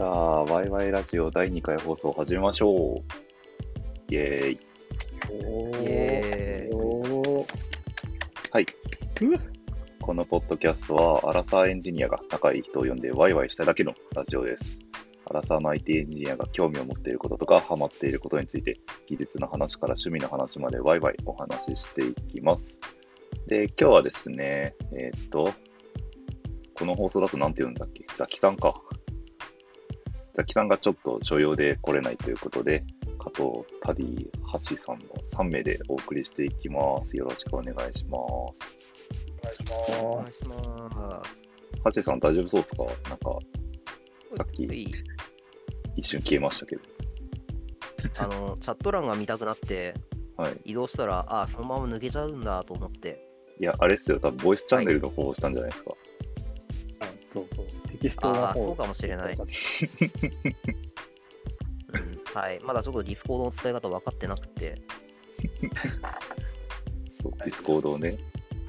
じゃあ、ワイワイラジオ第2回放送始めましょう。イェーイ。おーイエーイおーはい。このポッドキャストは、アラサーエンジニアが仲いい人を呼んでワイワイしただけのラジオです。アラサーの IT エンジニアが興味を持っていることとか、ハマっていることについて、技術の話から趣味の話までワイワイお話ししていきます。で、今日はですね、えーっと、この放送だと何て言うんだっけ？ザキさんか。ザキさんがちょっと所用で来れないということで、加藤、タディ、ハシさんの3名でお送りしていきます。よろしくお願いします。お願いしお願いします。ハシさん大丈夫そうですか？なんか、さっきはい一瞬消えましたけど。あの、チャット欄が見たくなって、はい。移動したら、あ、そのまま抜けちゃうんだと思って、いや、あれっすよ。多分ボイスチャンネルの方をしたんじゃないですか。ます。そうそう。テキストの方そうかもしれないうん、はい。まだちょっとディスコードの使い方分かってなくて、そう、ディスコードをね、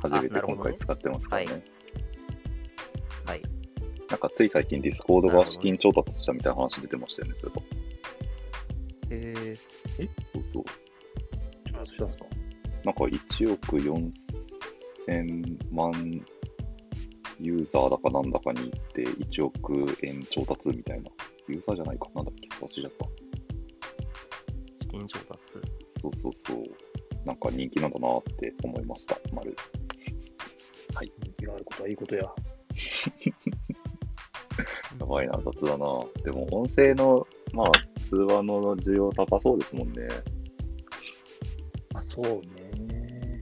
初めて今回使ってますからね。はい。なんかつい最近ディスコードが資金調達したみたいな話出てましたよね、それと。えー、そうそう。ちょっとしたんですかなんか1億4000万ユーザーだかなんだかに行って1億円調達みたいな。ユーザーじゃないかなんだっけ？忘れちゃった。資金調達？そうそうそう。なんか人気なんだなって思いました、丸。人気があることはいいことや。やばいな、雑だな。でも音声の、まあ、通話の需要高そうですもんね。あ、そうね。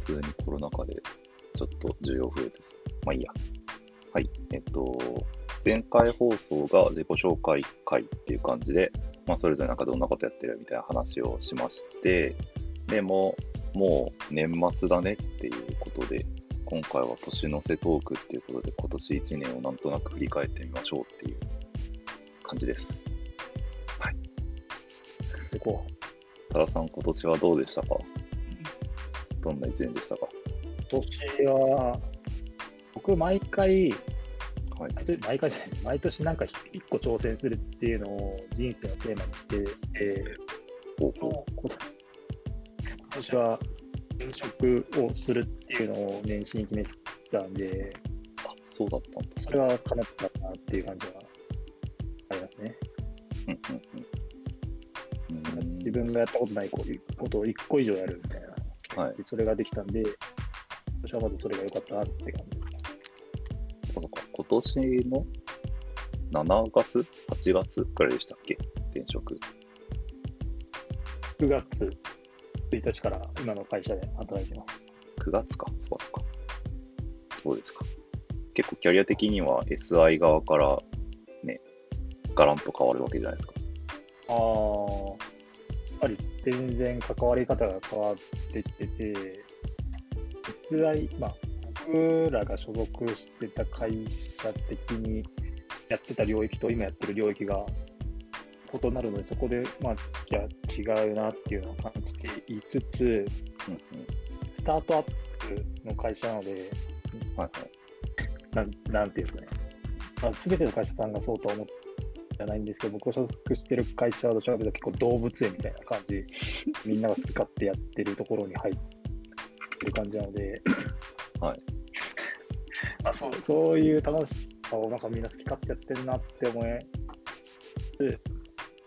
普通にコロナ禍でちょっと需要増えてす。まあいいや。はい。えっと、前回放送が自己紹介会っていう感じで、まあそれぞれなんかどんなことやってるみたいな話をしまして、でも、もう年末だねっていうことで、今回は年の瀬トークっていうことで、今年1年をなんとなく振り返ってみましょうっていう感じです。でこ多田さん、今年はどうでしたか？どんな1年でしたか？う。今年は、僕、毎回、はい。毎回じゃない毎年なんか一個挑戦するっていうのを人生のテーマにして、えー、今年は転職をするっていうのを年始に決めてたんで、う。あ、そうだったんだ。それは叶ったかなっていう感じはありますね。うんうんうんうん自分がやったことないことを1個以上やるみたいな、はいそれができたんで、私はまずそれが良かったなって感じ。そうか今年の7月 ?8 月くらいでしたっけ？転職。9月1日から今の会社で働いてます。9月か。そうかそうか。そうですか。結構キャリア的には SI 側からね、ガランと変わるわけじゃないですか。ああ、やっぱり全然関わり方が変わってきてて、SI、まあ、僕らが所属してた会社的にやってた領域と今やってる領域が異なるので、そこで、まあ、じゃあ違うなっていうのを感じていつつ、うんうん。スタートアップの会社なので、はいはい。なんなんていうんですかね、まあ、全ての会社さんがそうとは思ってじゃないんですけど、僕が所属してる会社はどちらかというと結構動物園みたいな感じ、みんなが好き勝手やってるところに入ってる感じなので、はい。あそうそういう楽しさをなんかみんな好き勝手やってるなって思えつ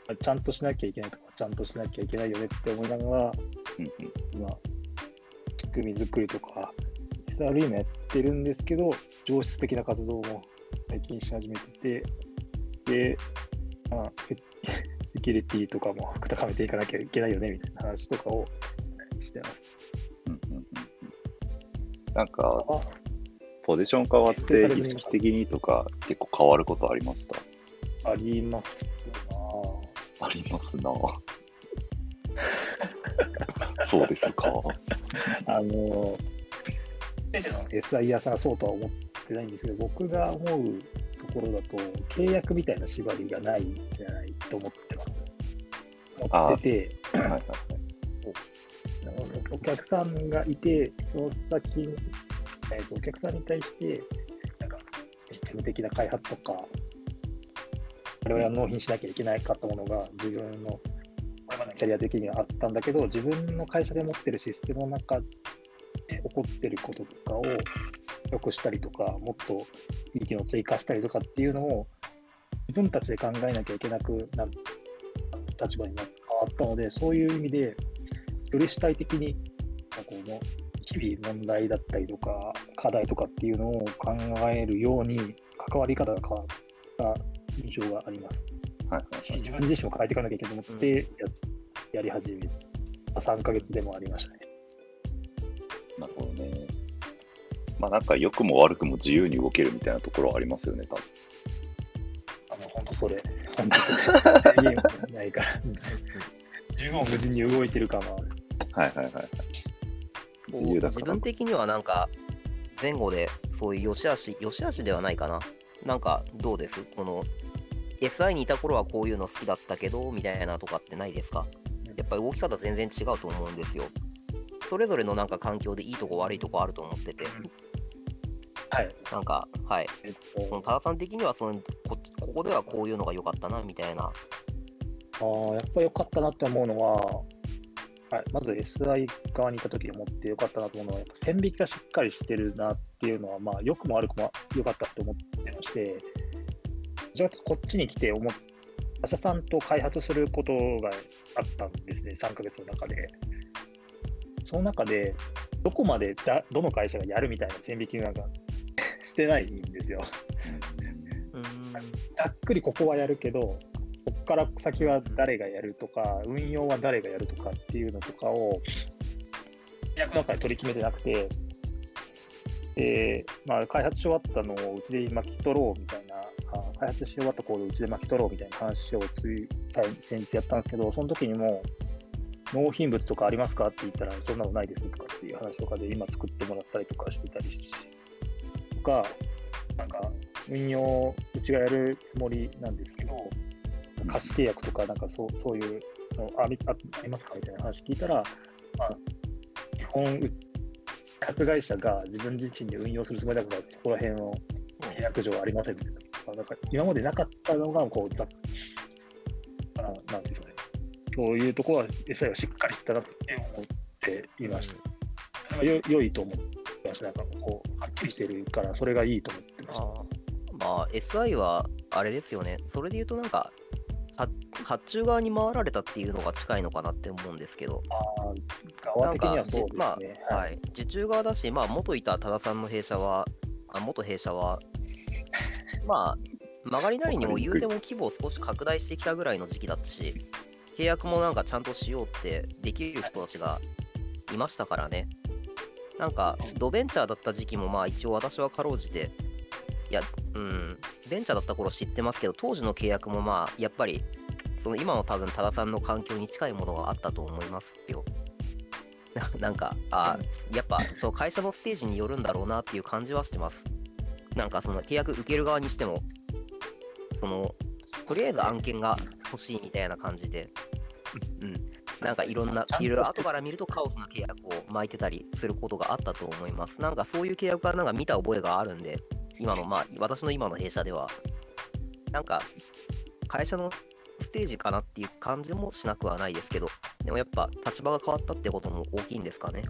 まあちゃんとしなきゃいけないとか、ちゃんとしなきゃいけないよねって思いながら、うんうん。今、仕組み作りとか、SRE もやってるんですけど、上質的な活動も最近し始めてて、で、まあ、セ セキュリティとかも高めていかなきゃいけないよねみたいな話とかをしてます。なんか、あポジション変わって意識的にとか結構変わることありましたありますなありますな そうですか？あの、全ての SI 屋さんがそうとは思ってないんですけど、僕が思うところだと、契約みたいな縛りがないんじゃないと思ってます。思ってて、はいはいはい。お客さんがいて、その先、えーとお客さんに対して、なんか、システム的な開発とか、我々は納品しなきゃいけないかったものが、自分のこれまでのキャリア的にはあったんだけど、自分の会社で持ってるシステムの中で起こってることとかを良くしたりとか、もっといい機能追加したりとかっていうのを、自分たちで考えなきゃいけなくなる立場になったので、そういう意味で、より主体的に、なんかこの日々問題だったりとか、課題とかっていうのを考えるように、関わり方が変わった印象があります。はいはいし自分自身も変えていかなきゃいけないと思ってや,、やり始めた3ヶ月でもありましたね。なるほどね。まあなんか良くも悪くも自由に動けるみたいなところはありますよね、多分。あの本当それ、本当それ、ないから、十分無事に動いてる感はある。はいはいはい。はい。自由だから。自分。的にはなんか前後でそういう良し悪し良し悪しではないかな。なんかどうです？この SI にいた頃はこういうの好きだったけどみたいなとかってないですか？やっぱり動き方全然違うと思うんですよ。それぞれのなんか環境でいいとこ悪いとこあると思ってて。はい。なんかはい。えっそのと、多田さん的にはそのこっちここではこういうのが良かったなみたいな。あーやっぱ良かったなって思うのは、はい、まず SI 側にいた時に思って良かったなと思うのは、やっぱ線引きがしっかりしてるなっていうのは、まあ、良くも悪くも良かったと思ってまして、じゃあこっちに来て思っ他社さんと開発することがあったんですね、3ヶ月の中で。その中で、どこまでだどの会社がやるみたいな線引きなんかしてないんですよ。ざっくりここはやるけど、ここから先は誰がやるとか、運用は誰がやるとかっていうのとかを、役の中で取り決めてなくて、でまあ、開発し終わったのをうちで巻き取ろうみたいな、あ開発し終わったコードをうちで巻き取ろうみたいな話をつい先日やったんですけど、その時にも、納品物とかありますかって言ったら、そんなのないですとかっていう話とかで今作ってもらったりとかしてたりし、とか、なんか運用、うちがやるつもりなんですけど、貸し契約とか、なんかそうそういうのありあありますかみたいな話聞いたら、まあ、基本、う開発会社が自分自身で運用するつもりだから、そこら辺の契約上はありませんみたいな。まあなんか今までなかったのが、こう、ざっあなんていうんでしょうね。そういうところは、SI はしっかりしたなって思っていました。それはよ良いと思ってました。なんかこう、はっきりしてるから、それがいいと思ってました。あーまあ SI はあれですよねそれで言うとなんかは発注側に回られたっていうのが近いのかなって思うんですけどあー側的にはそうですね。まあ、はい、受注側だし、まあ、元いた多田さんの弊社は、あ元弊社は、まあ、曲がりなりにも言うても規模を少し拡大してきたぐらいの時期だったし、契約もなんかちゃんとしようってできる人たちがいましたからね。なんか、ドベンチャーだった時期も、まあ一応私はかろうじて、いや、うん、ベンチャーだった頃知ってますけど、当時の契約もまあ、やっぱり、その今の多分多田さんの環境に近いものがあったと思いますよ。な なんか、あーやっぱその会社のステージによるんだろうなっていう感じはしてます。なんかその契約受ける側にしても、その、とりあえず案件が欲しいみたいな感じで、うん、なんかいろんな、いろいろ後から見るとカオスな契約を巻いてたりすることがあったと思います。なんかそういう契約はなんか見た覚えがあるんで、今の、まあ、私の今の弊社では、なんか、会社のステージかなっていう感じもしなくはないですけど、でもやっぱ立場が変わったってことも大きいんですかね、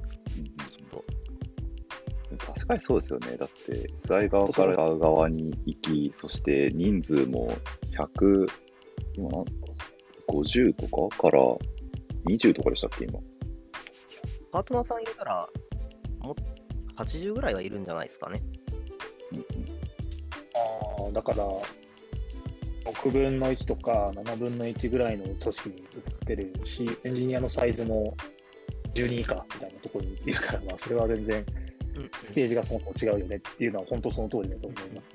きっと。確かにそうですよね。だって、SI 側から側に行き、そして人数も100、今なん50とかから20とかでしたっけ、今。パートナーさん入れたら、もう80ぐらいはいるんじゃないですかね。あーだから、6分の1とか7分の1ぐらいの組織に移ってるし、エンジニアのサイズも10人以下みたいなところにいるから、まあ、それは全然うんステージがそもそも違うよねっていうのは本当その通りだと思います。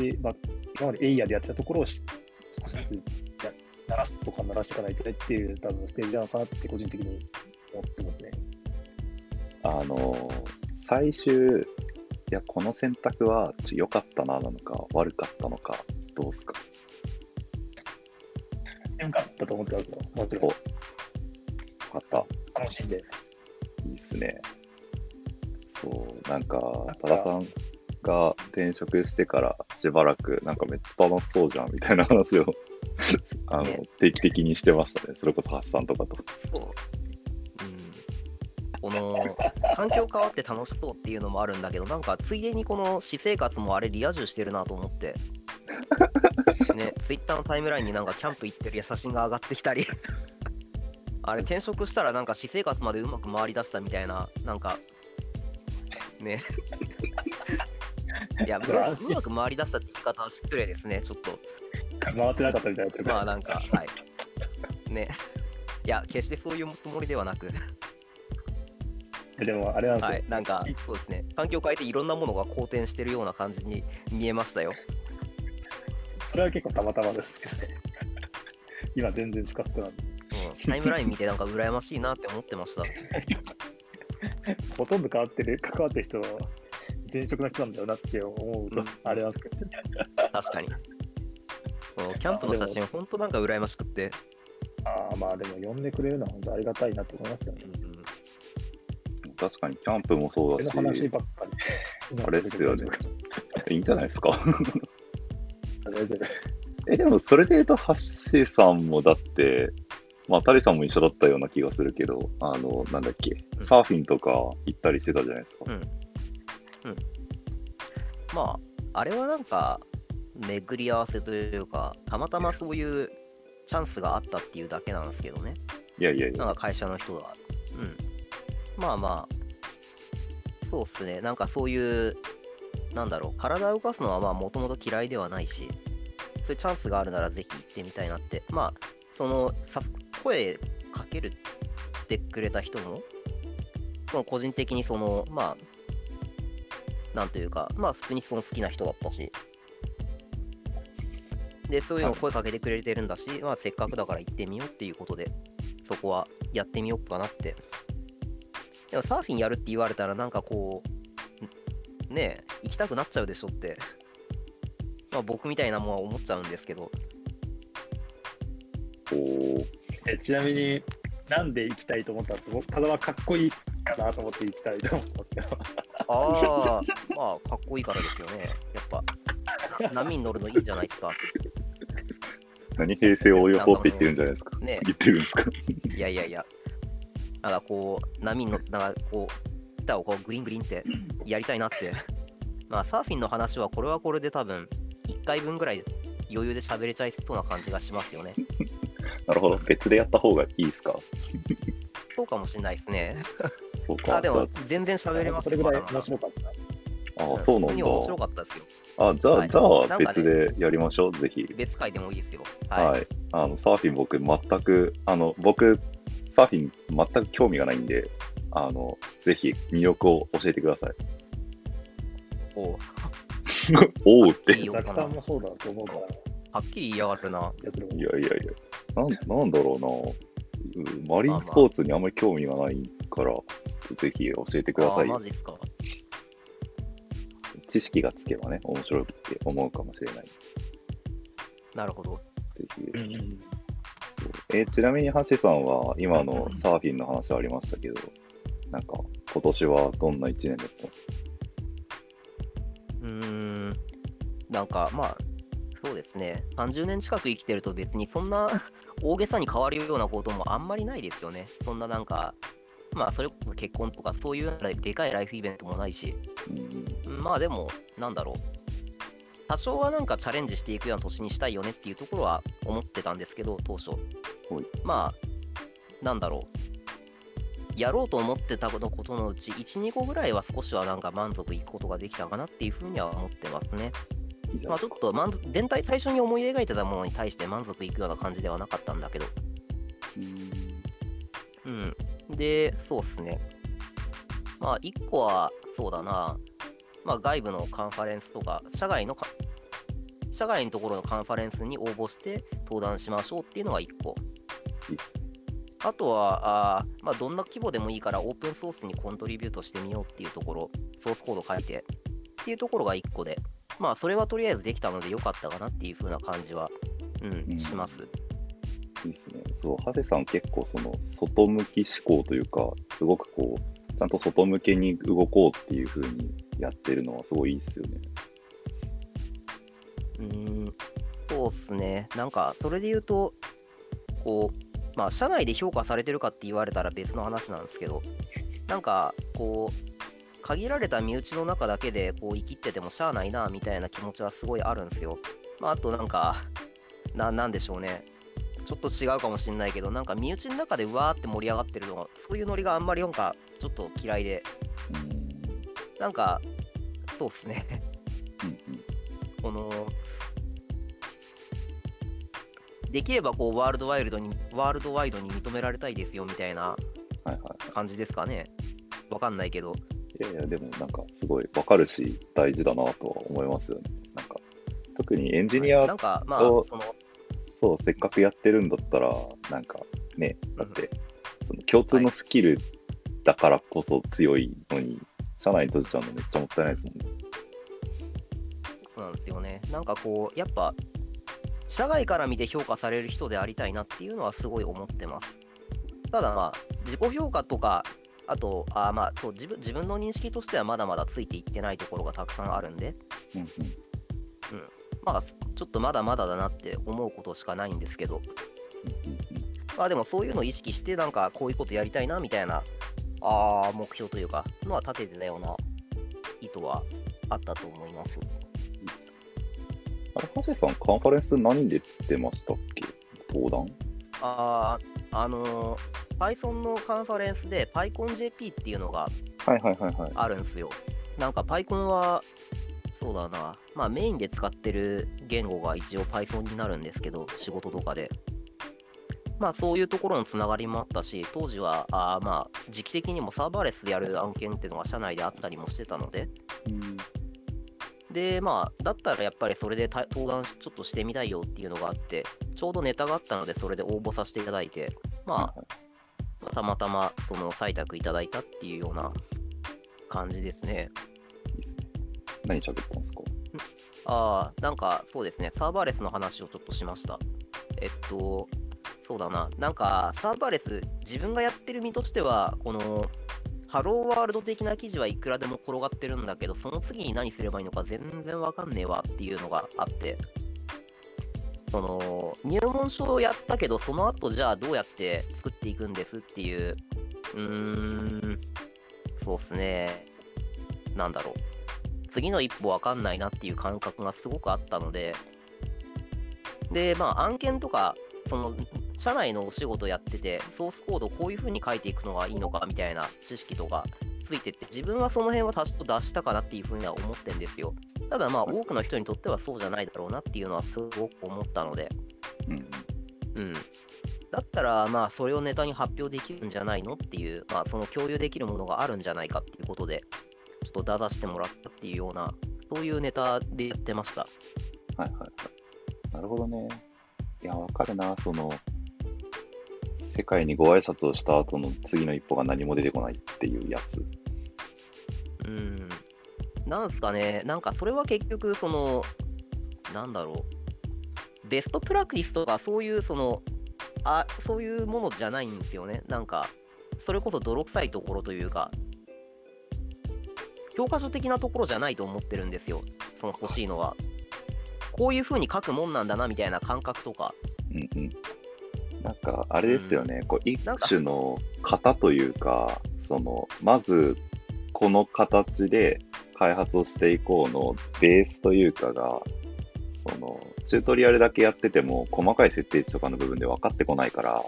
で、まあ、今までエイヤーでやってたところをし少しずつや鳴らすとか鳴らしていかないとねっていう多分ステージなのかなって個人的に思ってますね。あの、最終、いや、この選択はちょ良かったななのか、悪かったのか、どうすか？よかったと思ってますよ。もちろんお。また、楽しんで。いいっすね。そう、なんかなんか、多田さんが転職してから、しばらく、なんかめっちゃ楽しそうじゃんみたいな話をあの、ね定期的にしてましたね。それこそハッサンとかと。そう。うん。この、環境変わって楽しそうっていうのもあるんだけど、なんかついでにこの私生活もあれリア充してるなと思って。ね、ツイッターのタイムラインになんかキャンプ行ってる写真が上がってきたり。あれ転職したらなんか私生活までうまく回りだしたみたいな、なんか、ね。いや、うまく回りだしたって言い方は失礼ですね、ちょっと。回ってなかったみたいなまあなんか、はい。ね。いや、決してそういうつもりではなく、でもあれなんですよ、はい、なんか、そうですね。環境を変えていろんなものが好転してるような感じに見えましたよ。それは結構たまたまですけど、今全然スカスカなんで、うん、タイムライン見てなんか羨ましいなって思ってました。ほとんど変わってる、関わってる人は前職の人なんだよなって思うと、うんあれなんですけど、確かに。キャンプの写真、ほんとなんか羨ましくって。ああまあでも呼んでくれるのは本当ありがたいなと思いますよね。うん確かにキャンプもそうだし、の話ばっかり。あれですよね いいんじゃないですか？大丈夫。え、でもそれで言うと、ハッシーさんもだって、まあ、タリさんも一緒だったような気がするけど、あの、なんだっけ、うんサーフィンとか行ったりしてたじゃないですか。うんまあ、あれはなんか、巡り合わせというか、たまたまそういうチャンスがあったっていうだけなんですけどね。いやいやいや、なんか会社の人が。うん。まあまあ、そうっすね。なんかそういう、なんだろう、体を動かすのはまあもともと嫌いではないし、そういうチャンスがあるならぜひ行ってみたいなって。まあ、その、さす声かけるってくれた人も、その個人的にその、まあ、なんというか、まあ普通にその好きな人だったし、で、そういうの声かけてくれてるんだし、まあせっかくだから行ってみようっていうことで、そこはやってみようかなって。でもサーフィンやるって言われたらなんかこう、んねえ、行きたくなっちゃうでしょって。まあ僕みたいなもんは思っちゃうんですけど、おーえちなみに、なんで行きたいと思ったの僕ただはかっこいいかなと思って行きたいと思ったんですけど、ああ、まあかっこいいからですよね。やっぱ、波に乗るのいいじゃないですか。何平成を装って言ってるんじゃないですか。ね言ってるんですか。いやいやいや、なんかこう、波に乗って、なんかこう、板をこうグリングリンってやりたいなって。まあサーフィンの話はこれはこれで多分、1回分ぐらい余裕で喋れちゃいそうな感じがしますよね。なるほど。別でやった方がいいですか？そうかもしれないですね。そうか。あ、でもじ全然喋れますそれぐらい面白かった。ゃあ、あそうなん普通に面白だ。かったですよ。あ、じゃあ、はいじゃあ別でやりましょう。ぜひ。別会でもいいですよ。はい。はい。あの、サーフィン僕全く、あの、僕、サーフィン全く興味がないんで、あの、ぜひ魅力を教えてください。おう おうって。いいいよザクさんもそうだと思うから、はっきり言いやがるな。いやいやいや、なんなんだろうな。うんマリンスポーツにあんまり興味がないから、ぜひ教えてくださいよ。マジっすか。知識がつけばね、面白いって思うかもしれない。ぜなるほど。ひ。うんうんえちなみに、橋さんは今のサーフィンの話ありましたけど、なんか今年はどんな1年だった？んですかうーん。なんかまあ、そうですね。30年近く生きてると別にそんな 大げさに変わるようなこともあんまりないですよね。そんななんか、まあそれこそ結婚とかそういうでかいライフイベントもないし、うんまあでも、なんだろう。多少はなんかチャレンジしていくような年にしたいよねっていうところは思ってたんですけど、当初はい。まあ、なんだろう。やろうと思ってたことのうち、1、2個ぐらいは少しはなんか満足いくことができたかなっていうふうには思ってますね。まあちょっと満足全体最初に思い描いてたものに対して満足いくような感じではなかったんだけど。うん。で、そうっすね。まあ1個は、そうだな。まあ外部のカンファレンスとか、社外のか、社外のところのカンファレンスに応募して登壇しましょうっていうのが1個。あとは、あーまあ、どんな規模でもいいからオープンソースにコントリビュートしてみようっていうところ、ソースコード書いてっていうところが1個で、まあ、それはとりあえずできたので良かったかなっていう風な感じは、うん、うんします。いいですね。そう、長谷さん結構その外向き思考というか、すごくこう、ちゃんと外向けに動こうっていう風にやってるのはすごいいいっすよね。うーん、そうっすね。なんか、それで言うと、こう、まあ、社内で評価されてるかって言われたら別の話なんですけど、なんか、こう、限られた身内の中だけでこう生きっててもしゃあないなみたいな気持ちはすごいあるんですよ。まあ、あとなんかな、なんでしょうね。ちょっと違うかもしんないけど、なんか身内の中でうわーって盛り上がってるのが、そういうノリがあんまりなんかちょっと嫌いで、うんなんか、そうっすね。うんうんこの、できればこうワールドワイルドに、ワールドワイドに認められたいですよみたいなはいはい。感じですかね。わかんないけど。いやいや、でもなんかすごいわかるし、大事だなとは思いますよね。なんか、特にエンジニアはいなんか、まあ、をその、そう、せっかくやってるんだったら、なんかね、だって、その共通のスキルだからこそ強いのに、社内に閉じちゃうのめっちゃもったいないですもんね。そうなんですよね。なんかこう、やっぱ、社外から見て評価される人でありたいなっていうのはすごい思ってます。ただまあ、自己評価とか、あと、あーまあそう自分、自分の認識としてはまだまだついていってないところがたくさんあるんで、うんうんまあ、ちょっとまだまだだなって思うことしかないんですけど、まあでもそういうのを意識して、なんかこういうことやりたいなみたいな、あー目標というか、のは立ててたような意図はあったと思います。あれ、ハジさん、カンファレンス何で出ましたっけ？登壇あーあのー Python のカンファレンスで PyConJP っていうのがはいはいはいはい。あるんですよ。なんか Python は、そうだな、まあメインで使ってる言語が一応 Python になるんですけど、仕事とかで。まあそういうところのつながりもあったし、当時は、あーまあ時期的にもサーバーレスでやる案件っていうのが社内であったりもしてたので、うんで、まあ、だったらやっぱりそれでた登壇しちょっとしてみたいよっていうのがあって、ちょうどネタがあったので、それで応募させていただいて、まあ、たまたまその採択いただいたっていうような感じですね。何喋ったんですか？ああ、なんかそうですね、サーバーレスの話をちょっとしました。えっと、そうだな、なんかサーバーレス、自分がやってる身としては、この、ハローワールド的な記事はいくらでも転がってるんだけど、その次に何すればいいのか全然わかんねえわっていうのがあって、その、入門書をやったけど、その後じゃあどうやって作っていくんですっていう、うーん、そうっすね、なんだろう。次の一歩わかんないなっていう感覚がすごくあったので、で、まあ、案件とか、その、社内のお仕事やってて、ソースコードこういう風に書いていくのがいいのかみたいな知識とかついてって、自分はその辺は多少出したかなっていう風には思ってんですよ。ただまあ、多くの人にとってはそうじゃないだろうなっていうのはすごく思ったので、うんうん。だったら、まあ、それをネタに発表できるんじゃないのっていう、まあ、その共有できるものがあるんじゃないかっていうことで、ちょっと出させてもらったっていうような、そういうネタでやってました。はいはいはい。なるほどね。いや、わかるな、その、世界にご挨拶をした後の次の一歩が何も出てこないっていうやつ。うん。なんすかね、なんかそれは結局、その、なんだろう、ベストプラクティスとか、そういう、その、あ、そういうものじゃないんですよね。なんか、それこそ泥臭いところというか、教科書的なところじゃないと思ってるんですよ。その欲しいのは。こういう風に書くもんなんだなみたいな感覚とか。うんうん。なんか、あれですよね、こう一なんか種の型というか、その、まず、この形で開発をしていこうのベースというかが、その、チュートリアルだけやってても、細かい設定値とかの部分で分かってこないから、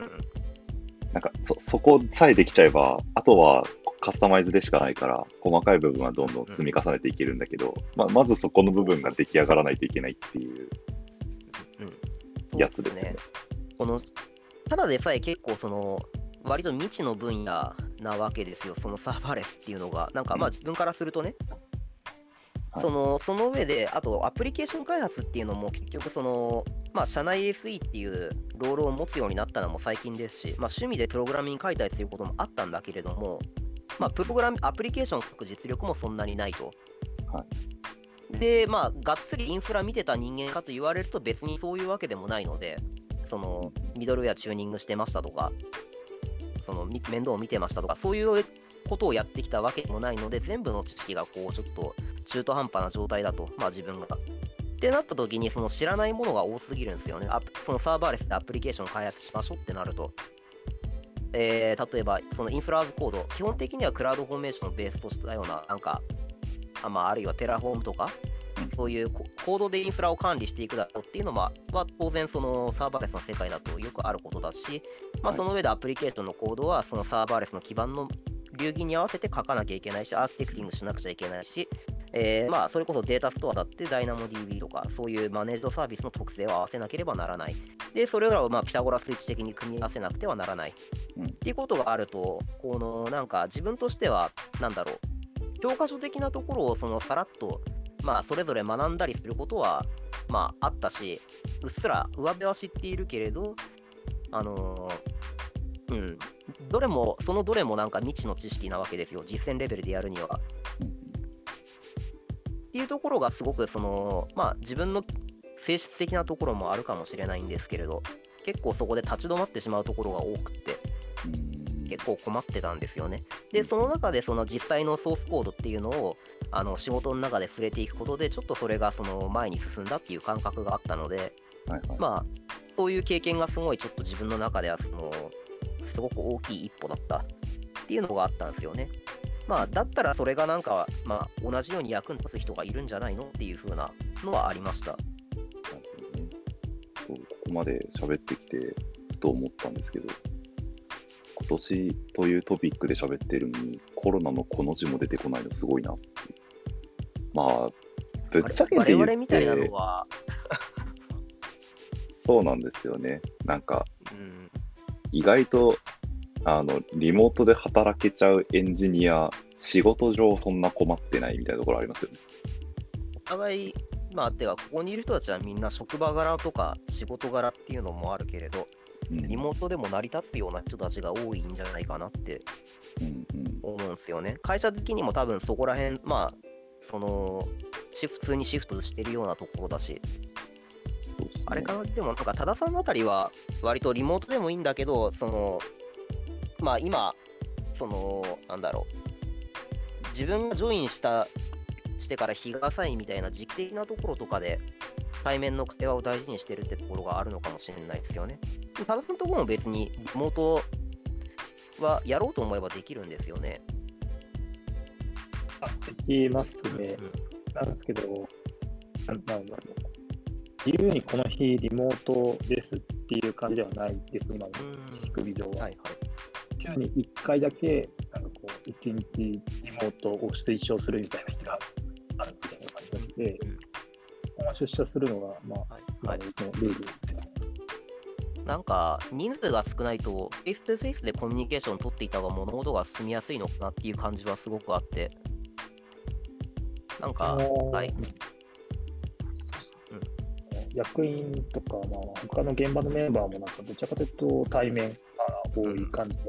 うん。なんかそ、そこさえできちゃえば、あとはカスタマイズでしかないから、細かい部分はどんどん積み重ねていけるんだけど、ままずそこの部分が出来上がらないといけないっていうやつですよね。このただでさえ結構その割と未知の分野なわけですよ。そのサーバーレスっていうのが。なんかまあうん。自分からするとね、はい。そのその上であとアプリケーション開発っていうのも結局そのまあ社内 SE っていうロールを持つようになったのも最近ですし、まあ、趣味でプログラミング書いたりすることもあったんだけれどもまあプログラミアプリケーション書く実力もそんなにないと。はでまあがっつりインフラ見てた人間かと言われると別にそういうわけでもないのでそのミドルウェアチューニングしてましたとかその面倒を見てましたとかそういうことをやってきたわけでもないので全部の知識がこうちょっと中途半端な状態だとまあ自分がってなった時に、その知らないものが多すぎるんですよね。アそのサーバーレスでアプリケーション開発しましょうってなると。えー、例えば、その Infra as Code、基本的には CloudFormation をベースとしたような、なんか、あ,、まあ、あるいは Terraform とか、そういうコードでインフラを管理していくだろうっていうのは、は当然そのサーバーレスの世界だとよくあることだし、まあ、その上でアプリケーションのコードはそのサーバーレスの基盤の流儀に合わせて書かなきゃいけないし、アーキテクティングしなくちゃいけないし、えー、まあそれこそデータストアだって DynamoDB とかそういうマネージドサービスの特性を合わせなければならない。で、それらをまあピタゴラスイッチ的に組み合わせなくてはならない。うん、っていうことがあると、このなんか自分としては、なんだろう、教科書的なところをそのさらっとまあ、それぞれ学んだりすることは、まあ、あったし、うっすら上辺は知っているけれど、あのー、うん、どれも、そのどれもなんか未知の知識なわけですよ、実践レベルでやるには。っていうところがすごく、その、まあ、自分の性質的なところもあるかもしれないんですけれど、結構そこで立ち止まってしまうところが多くって。結構困ってたんですよね。で、その中でその実際のソースコードっていうのをあの仕事の中で触れていくことで、ちょっとそれがその前に進んだっていう感覚があったので、はいはい、まあ、そういう経験がすごいちょっと自分の中ではそのすごく大きい一歩だったっていうのがあったんですよね。まあ、だったらそれがなんか、まあ、同じように役に立つ人がいるんじゃないのっていう風なのはありました。ここまで喋ってきてと思ったんですけど、今年というトピックで喋ってるのに、コロナのこの字も出てこないのすごいなってまあ、ぶっちゃけて言ってみたいなのはそうなんですよね。なんか、うん、意外とあのリモートで働けちゃうエンジニア、仕事上そんな困ってないみたいなところありますよね。お互い、まあ、てか、ここにいる人たちはみんな職場柄とか仕事柄っていうのもあるけれど、リモートでも成り立つような人たちが多いんじゃないかなって思うんですよね。会社的にも多分そこら辺、まあ、その、普通にシフトしてるようなところだし、あれかな、でもなんか多田さんあたりは割とリモートでもいいんだけど、その、まあ今、その、なんだろう、自分がジョインしたしてから日が浅いみたいな時期的なところとかで対面の会話を大事にしてるってところがあるのかもしれないですよね。多田さんのところも別にリモートはやろうと思えばできるんですよね。あ、できますね。うん、なんですけど、なんだろう。自由にこの日リモートですっていう感じではないです、今の仕組み上は。はいはい、週に1回だけ、なんかこう、1日リモートを推奨するみたいな日があるみたいな感じなので、うん出社するのが、まあ、はい、のルールですね。なんか、人数が少ないと、フェイス2フェイスでコミュニケーションを取っていた方が物事が進みやすいのかなっていう感じはすごくあって、なんか、はい。うん、役員とか、まあ、他の現場のメンバーも、なんか、どちらかというと対面が多い感じは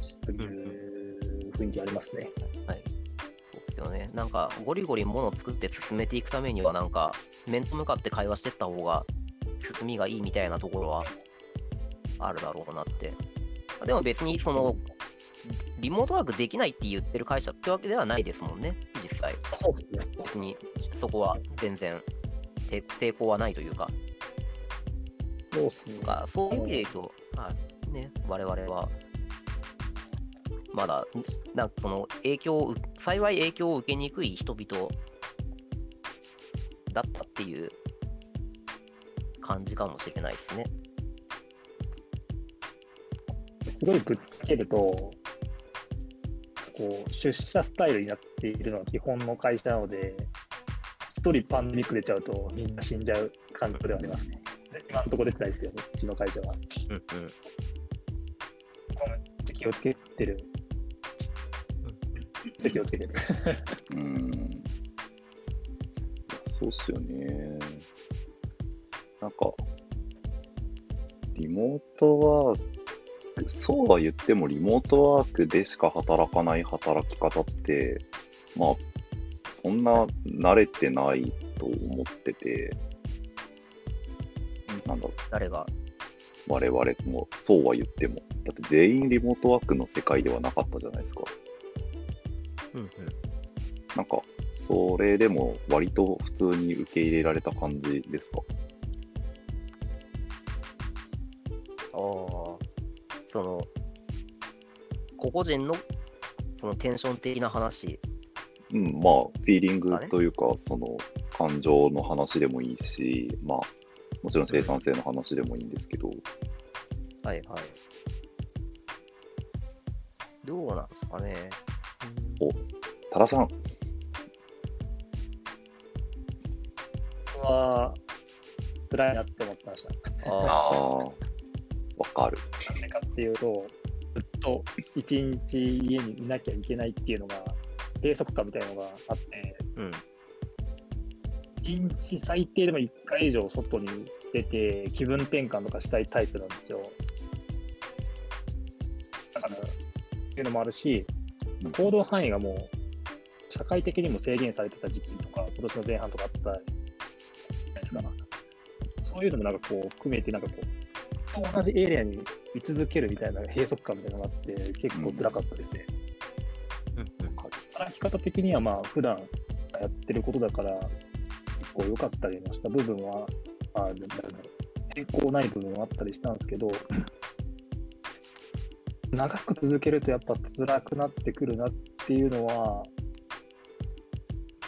する雰囲気ありますね。はいよね。なんか、ゴリゴリものを作って進めていくためには、なんか、面と向かって会話してった方が進みがいいみたいなところはあるだろうなって。でも別に、その、リモートワークできないって言ってる会社ってわけではないですもんね、実際。そうですね。別に、そこは全然抵抗はないというか。そうっすね。そういう意味で言うと、まあね、我々はまだ、なんかその影響を、幸い影響を受けにくい人々だったっていう感じかもしれないですね。すごいぶっつけると、こう出社スタイルになっているのは基本の会社なので、一人パンデミック出ちゃうとみんな死んじゃう感覚ではありますね。今のところ出てないですよね、うちの会社は。うんうん。気をつけてる気をつけてる。うん。そうっすよね。なんか、リモートワーク、そうは言ってもリモートワークでしか働かない働き方って、まあ、そんな慣れてないと思ってて、なんだろう。誰が？我々もそうは言っても。だって全員リモートワークの世界ではなかったじゃないですか。うんうん、なんか、それでも割と普通に受け入れられた感じですか？ああ、その、個々人のそのテンション的な話。うん、まあ、フィーリングというか、その感情の話でもいいし、まあ、もちろん生産性の話でもいいんですけど、はいはい。どうなんですかね。多田さん、僕は辛いなって思ってました。ああ、わかる。なんでかっていうと、ずっと一日家にいなきゃいけないっていうのが、閉塞感みたいなのがあって、うん。一日最低でも1回以上外に出て、気分転換とかしたいタイプなんですよ。だから、っていうのもあるし、うん行動範囲がもう、社会的にも制限されてた時期とか、今年の前半とかあったじゃないですか。そういうのもなんかこう、含めて、なんかこう、同じエリアに居続けるみたいな閉塞感みたいなのがあって、結構辛かったですね。うん。働き方的にはまあ普段やってることだから結構良かったりもした部分は、まあ、なん。だろう抵抗ない部分はあったりしたん。ですけど長く続けるとやっぱ辛くなってくるなっていうのは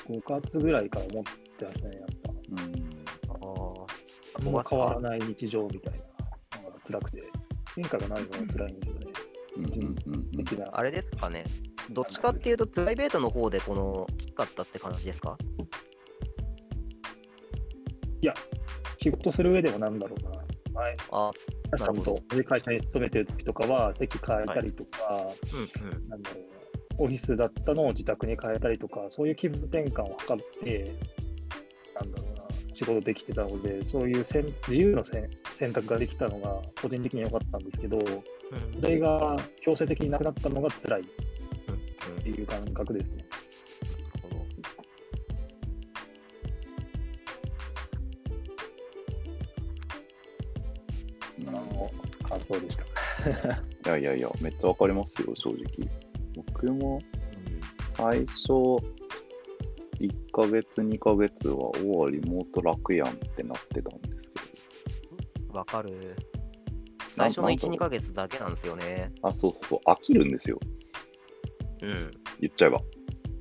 5月ぐらいから思ってましたねやっぱ。うん、ああ変わらない日常みたいな。のが辛くて。変化がないのが辛いんですよね。うん、うん、うんあ、あれですかね。どっちかっていうと、プライベートの方でこの、きっかったって感じですか？仕事する上でもなんだろうな前あ皆さんと同じ会社に勤めてる時とかは席変えたりとか、うんうん。なんだろうな、オフィスだったのを自宅に変えたりとか、そういう気分転換を図って、なんだろうな、仕事できてたので、そういうせん自由の選択ができたのが個人的には良かったんですけど、うんそれが強制的になくなったのが辛いっていう感覚ですね。感想でした。いやいやいや、めっちゃわかりますよ、正直。僕も最初、1ヶ月、2ヶ月は、おわ、リモート楽やんってなってたんですけうんわかる。最初の1、なんだろう2ヶ月だけなんですよね。ど、あ、そうそうそう、飽きるんですよ、うん。言っちゃえば。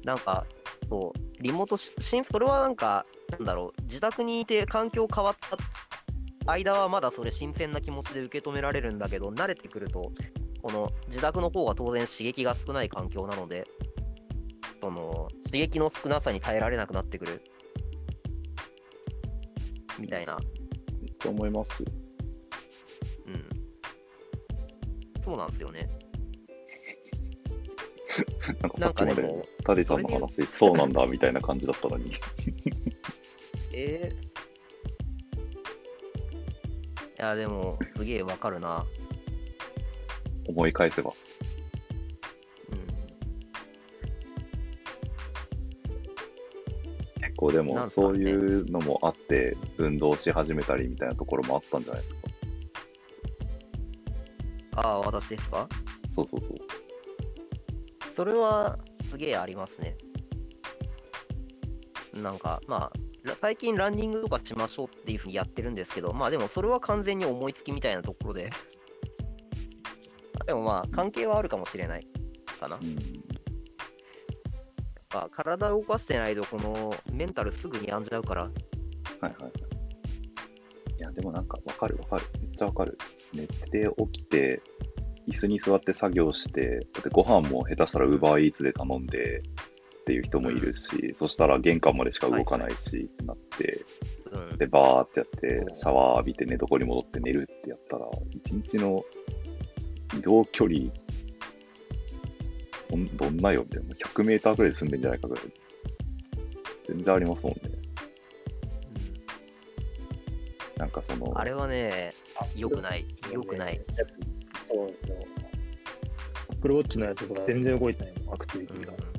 なんか、そう、リモートし、しんそれはなんか、なんだろう、自宅にいて環境変わった間はまだそれ新鮮な気持ちで受け止められるんだけど、慣れてくると、この自宅の方が当然刺激が少ない環境なので、その刺激の少なさに耐えられなくなってくる。みたいな。めっちゃ思いますよ。うん。そうなんですよね。なんかさなんっきまでかでも、タディさんの話、そうなんだみたいな感じだったのに。えーいや、でも、すげえわかるな。思い返せば。うん。結構でも、そういうのもあって、運動し始めたりみたいなところもあったんじゃないですか？ああ、私ですか？そうそうそう。それはすげえありますね。なんか、まあ、ら最近ランニングとかしましょうっていうふうにやってるんですけど、まあでもそれは完全に思いつきみたいなところで。でもまあ、関係はあるかもしれないかな。うんやっぱ体を動かしてないと、このメンタルすぐに病んじゃうから。はいはいはい。いや、でもなんかわかるわかる。めっちゃわかる。寝て起きて、椅子に座って作業して、だってご飯も下手したら Uber Eats で頼んでっていう人もいるし、そしたら玄関までしか動かないし、ってなって、うん。で、バーってやってシャワー浴びて寝床に戻って寝るってやったら、一日の移動距離、どんどんなよみたいな。100メーターぐらいで済んでんじゃないかぐらい。全然ありますもんね。なんかその、あれはね、良くない。良くない。そうですよ。アップルウォッチのやつとか全然動いてないもん、アクティビテうんィが。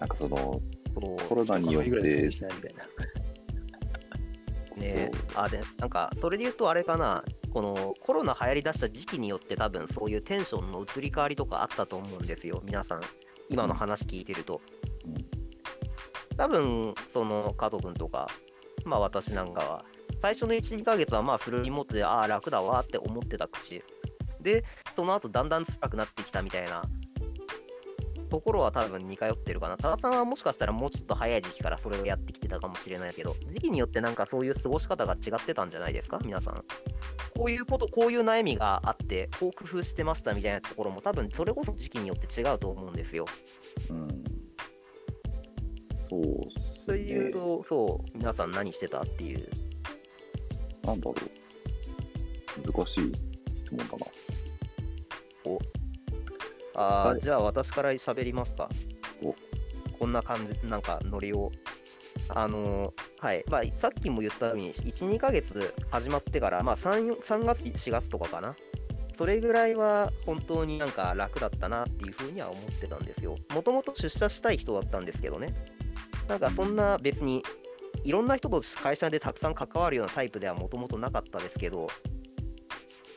なんかその、コロナによっぐらいでて、しないみたいな。ねあでなんかそれで言うとあれかな。このコロナ流行りだした時期によって多分そういうテンションの移り変わりとかあったと思うんですよ。皆さん今の話聞いてると、多分、その加藤君とか、まあ私なんかは、最初の1、2ヶ月はまあフルリモートで、ああ、楽だわって思ってたし、で、その後だんだん辛くなってきたみたいなところは多分似通ってるかな。多田さんはもしかしたらもうちょっと早い時期からそれをやってきてたかもしれないけど、時期によってなんかそういう過ごし方が違ってたんじゃないですか、皆さん。こういうこと、こういう悩みがあって、こう工夫してましたみたいなところも多分それこそ時期によって違うと思うんですよ。うん。そうっすとね。いうと、そう、皆さん何してたっていう？なんだろう。難しい質問だな。あー、はいじゃあ私から喋りますかお。こんな感じ、なんかノリを。あのーはい、まあ、さっきも言ったように、1、2ヶ月始まってから、まあ3、3月、4月とかかな。それぐらいは本当になんか楽だったなっていうふうには思ってたんですよ。もともと出社したい人だったんですけどね。なんかそんな別にいろんな人と会社でたくさん関わるようなタイプではもともとなかったですけど、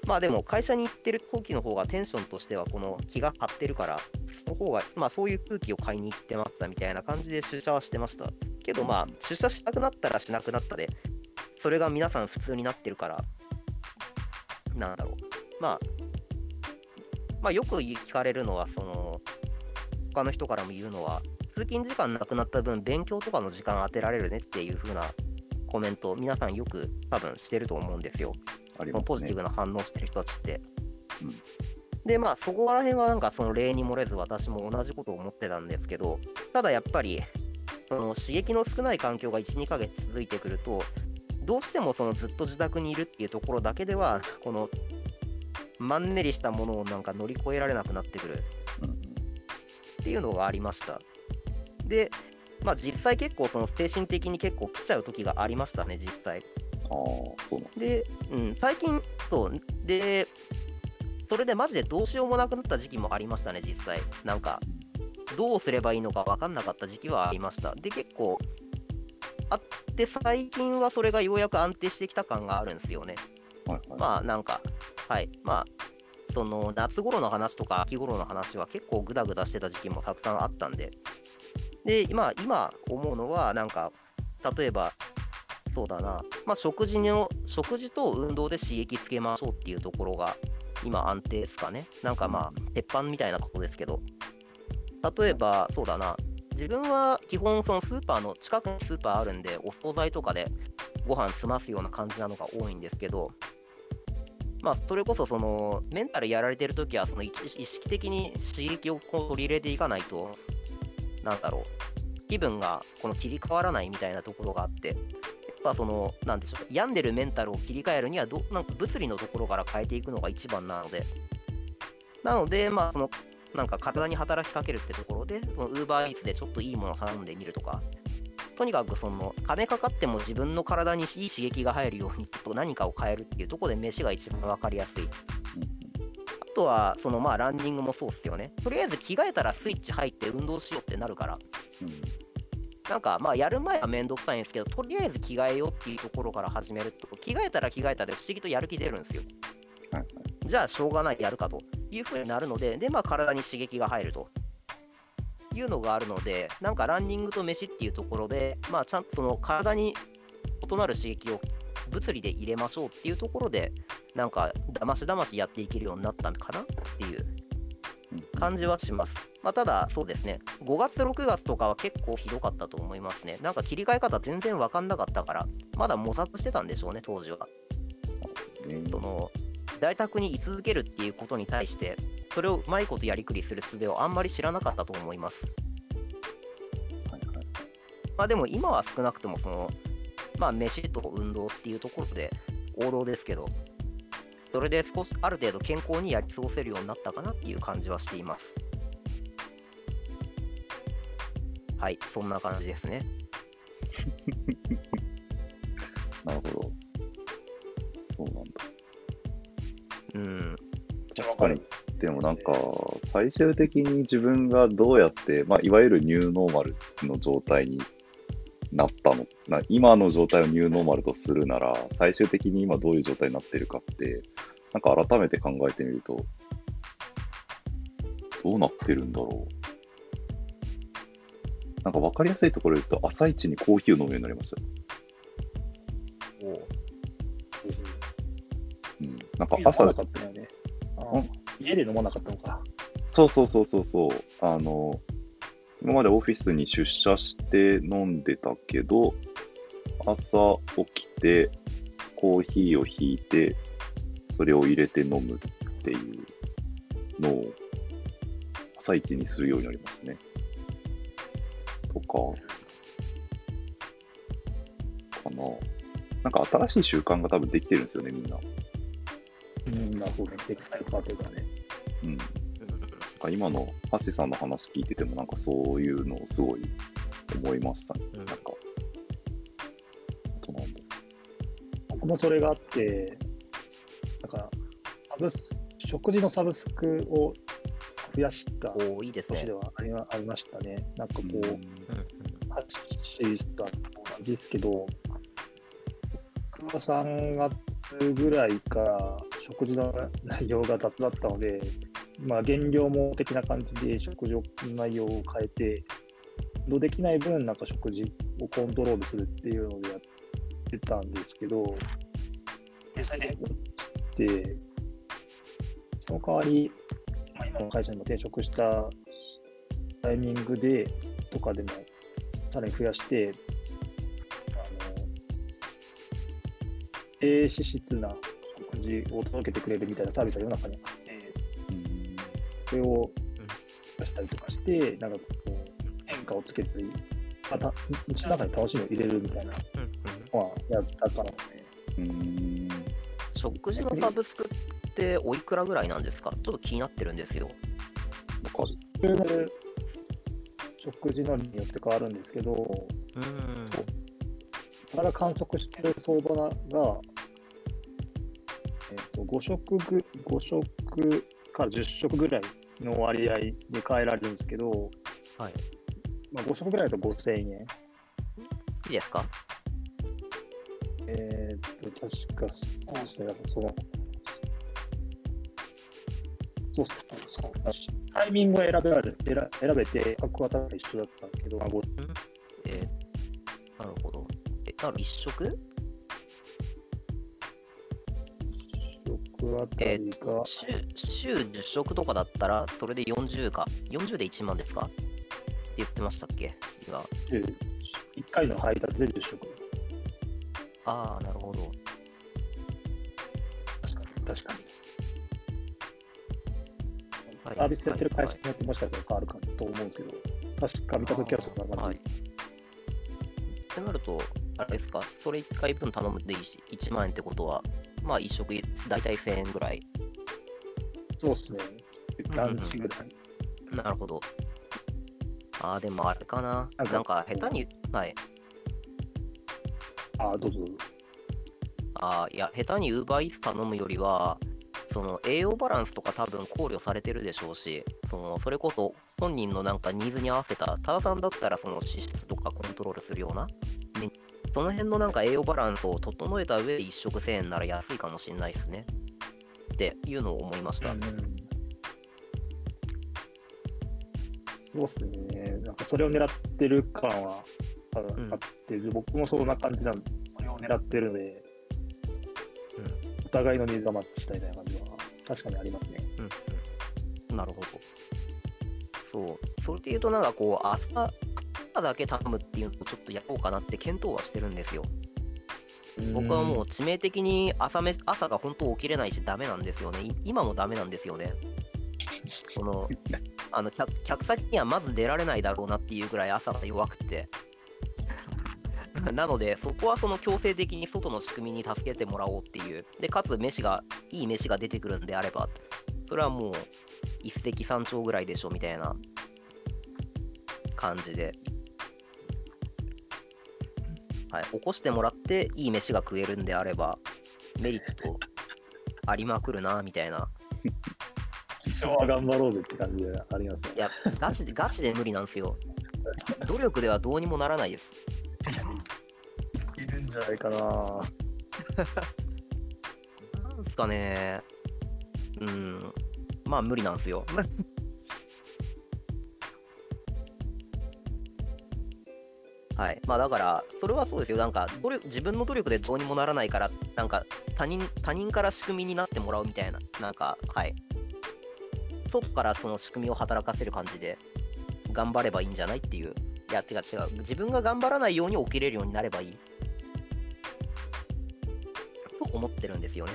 まあでも会社に行ってる時の方がテンションとしてはこの気が張ってるから、その方が、まあそういう空気を買いに行ってましたみたいな感じで出社はしてました。けどまあ出社しなくなったらしなくなったで、それが皆さん普通になってるから、なんだろう。まあ、まあよく聞かれるのは、その、他の人からも言うのは、通勤時間なくなった分、勉強とかの時間当てられるねっていう風なコメントを、皆さんよく多分してると思うんですよ。ありますね。ポジティブな反応してる人たちって。うんで、まあ、そこら辺はなんかその例に漏れず、私も同じことを思ってたんですけど、ただやっぱり、その刺激の少ない環境が1、2ヶ月続いてくると、どうしてもそのずっと自宅にいるっていうところだけでは、このマンネリしたものをなんか乗り越えられなくなってくるっていうのがありました。で、まあ実際結構その精神的に結構来ちゃう時がありましたね、実際。ああ、そうなんで、うん、最近、そう、で、それでマジでどうしようもなくなった時期もありましたね、実際。なんか、どうすればいいのか分かんなかった時期はありました。で、結構、あって、最近はそれがようやく安定してきた感があるんですよね。はいはい。まあ、なんか、はい、まあ、その夏頃の話とか秋頃の話は結構グダグダしてた時期もたくさんあったんで、で、まあ、今思うのは、なんか、例えば、そうだな、まあ、食事の、食事と運動で刺激つけましょうっていうところが、今安定ですかね。なんかまあ、鉄板みたいなことですけど、例えば、そうだな、自分は基本、そのスーパーの近くにスーパーあるんで、お惣菜とかでご飯済ますような感じなのが多いんですけど、まあ、それこそそのメンタルやられてるときはその意識的に刺激をこう取り入れていかないと、なんだろう、気分がこの切り替わらないみたいなところがあって、ぱその、なんでしょう、病んでるメンタルを切り替えるにはど、なんか物理のところから変えていくのが一番なので、なので、まあ、その、なんか体に働きかけるってところで、その Uber Eats でちょっといいものを頼んでみるとか、とにかくその金かかっても自分の体にいい刺激が入るようにと何かを変えるっていうところで飯が一番分かりやすい。あとはそのまあランニングもそうっすよね。とりあえず着替えたらスイッチ入って運動しようってなるから、うなんかまあやる前はめんどくさいんですけど、とりあえず着替えようっていうところから始めると、着替えたら着替えたで不思議とやる気出るんですよ。はいはいじゃあしょうがないやるかというふうになるので、でまあ体に刺激が入ると。いうのがあるので、なんかランニングと飯っていうところで、まあちゃんとその体に異なる刺激を物理で入れましょうっていうところで、なんかだましだましやっていけるようになったのかなっていううん感じはします。まあ、ただ、そうですね、5月、6月とかは結構ひどかったと思いますね。なんか切り替え方全然分かんなかったから、まだ模索してたんでしょうね、当時は。ねその在宅に居続けるっていうことに対して、それをうまいことやりくりする術をあんまり知らなかったと思います。まあでも今は少なくともその、まあ飯と運動っていうところで王道ですけど、それで少しある程度健康にやり過ごせるようになったかなっていう感じはしています。はい、そんな感じですね。なるほど。そうなんだ。うん、確かに。でもなんか、最終的に自分がどうやって、まあ、いわゆるニューノーマルの状態になったの。な、今の状態をニューノーマルとするなら、最終的に今どういう状態になってるかって、なんか改めて考えてみると、どうなってるんだろなんか分かりやすいところで言うと、朝一にコーヒーを飲むようになりました。おう。うん、なんか朝な、かったよね。家で飲まなかったのか。そうそうそうそうそう、あの、今までオフィスに出社して飲んでたけど、朝起きて、コーヒーをひいて、それを入れて飲むっていうのを、朝一にするようになりますね。とか、かな。なんか新しい習慣が多分できてるんですよね、みんな。うん、なるほどね。エクサイトというかね。うん。か今のハッシーさんの話聞いてても、なんかそういうのをすごい思いましたね。うんなんか、あとなんだ僕もそれがあって、なんか、サブス食事のサブスクを増やしたおういいですね年で。はありまありましたね。なんかこう、うんうんハッシーさんもなんですけど、黒さん月ぐらいから食事の内容が雑だったので、まあ、減量も的な感じで食事の内容を変えて、どできない分、なんか食事をコントロールするっていうのでやってたんですけど、実際で、その代わり、まあ、今の会社にも転職したタイミングで、とかでも、さらに増やして、あの、低脂質な食事を届けてくれるみたいなサービスが世の中にあっ、それを出したりとかして、なんかこう、変化をつけたり、また、うちの中に楽しみを入れるみたいなのはやったからですね。うん。食事のサブスクっておいくらぐらいなん。ですかちょっと気になってるん。ですよ。わかる。食事のによって変わるん。ですけど、うん。から観測してる相場が、えっと5食ぐ5食から10食ぐらいの割合で変えられるんですけど、はい。まあ、5食ぐらいだと5000円。いいですか？えーっと、確かそうですね、その、そうっすね、そうタイミングを選べられ選選べて、価格はただ一緒だったんですけど、まあ、5えーなるほど。え、なる一食食あたえーりが、週週10食とかだったら、それで40か。40で1万ですか？って言ってましたっけ？今。1回の配達で10食。ああ、なるほど。確かに、確かに。はいサービスやってる会社はいによってもしかしたら変わるかと思うんですけど、確か見たときはそんな感じ。はいってなると、あれですか？それ1回分頼むでいいし、1万円ってことは、まあ1食大体1000円ぐらい。そうですね。ランチぐらい。なるほど。ああ、でもあれかな。なんか下手に、はい。ああ、どうぞ。ああ、いや、下手に UberEats 頼むよりは、その栄養バランスとか多分考慮されてるでしょうし、そのそれこそ本人のなんかニーズに合わせた、多田さんだったらその脂質とかコントロールするような、ねその辺のなんか栄養バランスを整えた上で1食1000円なら安いかもしれないですね。っていうのを思いました。うんそうですね。なんかそれを狙ってる感はあって、僕もそんな感じなんで、それを狙ってるので、お互いのニーズがマッチしたみたいな感じは確かにありますね。うんうん、なるほど。そう。それで言うと、なんかこう、朝朝だけ頼むっていうのをちょっとやろうかなって検討はしてるんですよ。僕はもう致命的に朝め朝が本当起きれないしダメなんですよね。い今もダメなんですよね。この あの客客先にはまず出られないだろうなっていうぐらい朝が弱くて。なので、そこはその強制的に外の仕組みに助けてもらおうっていう。で、かつ飯が、いい飯が出てくるんであれば、それはもう一石三鳥ぐらいでしょみたいな感じで。はい、起こしてもらっていい飯が食えるんであればメリットありまくるなみたいな。一生は頑張ろうぜって感じでありますねい。や、ガチでガチで無理なんですよ。努力ではどうにもならないです。いるんじゃないかな。なんですかね。うん。まあ無理なんですよ。はい。まあだから、それはそうですよ。なんか努力、自分の努力でどうにもならないから、なんか他人他人から仕組みになってもらうみたいな、なんか、はい。外からその仕組みを働かせる感じで、頑張ればいいんじゃないっていう。いや、違う違う。自分が頑張らないように起きれるようになればいい。と思ってるんですよね。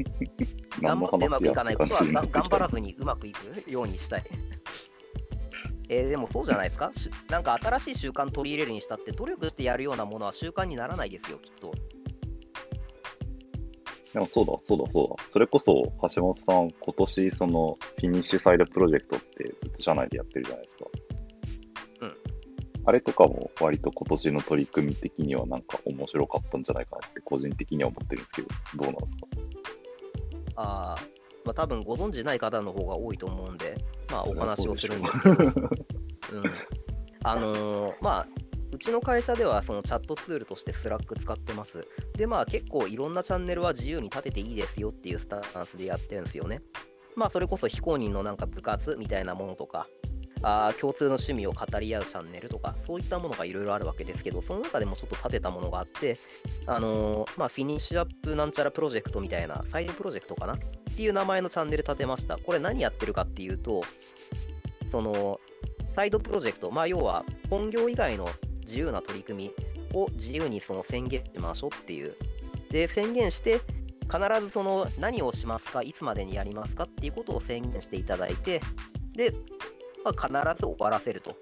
頑張ってうまくいかないことは頑張らずにうまくいくようにしたい。えーでもそうじゃないですか？しなんか新しい習慣取り入れるにしたって努力してやるようなものは習慣にならないですよ、きっと。でもそうだ、そうだ、そうだ。それこそ、橋本さん、今年、その、 Finish Side Project ってずっと社内でやってるじゃないですか。うん。ああれとかも、割と今年の取り組み的には、なんか面白かったんじゃないかなって、個人的には思ってるんですけど、どうなんですか？あーまあ多分ご存知ない方の方が多いと思うんで、まあお話をするんですけど、うん、あのーまあうちの会社ではそのチャットツールとして Slack 使ってます。でまあ結構いろんなチャンネルは自由に立てていいですよっていうスタンスでやってるんですよね。まあそれこそ非公認のなんか部活みたいなものとか、あー共通の趣味を語り合うチャンネルとか、そういったものがいろいろあるわけですけど、その中でもちょっと立てたものがあって、あのーまあフィニッシュアップなんちゃらプロジェクトみたいな、サイドプロジェクトかなっていう名前のチャンネル立てました。これ何やってるかっていうと、その、サイドプロジェクト、まあ要は本業以外の自由な取り組みを自由にその宣言しましょうっていう。で、宣言して、必ずその何をしますか、いつまでにやりますかっていうことを宣言していただいて、で、まあ、必ず終わらせると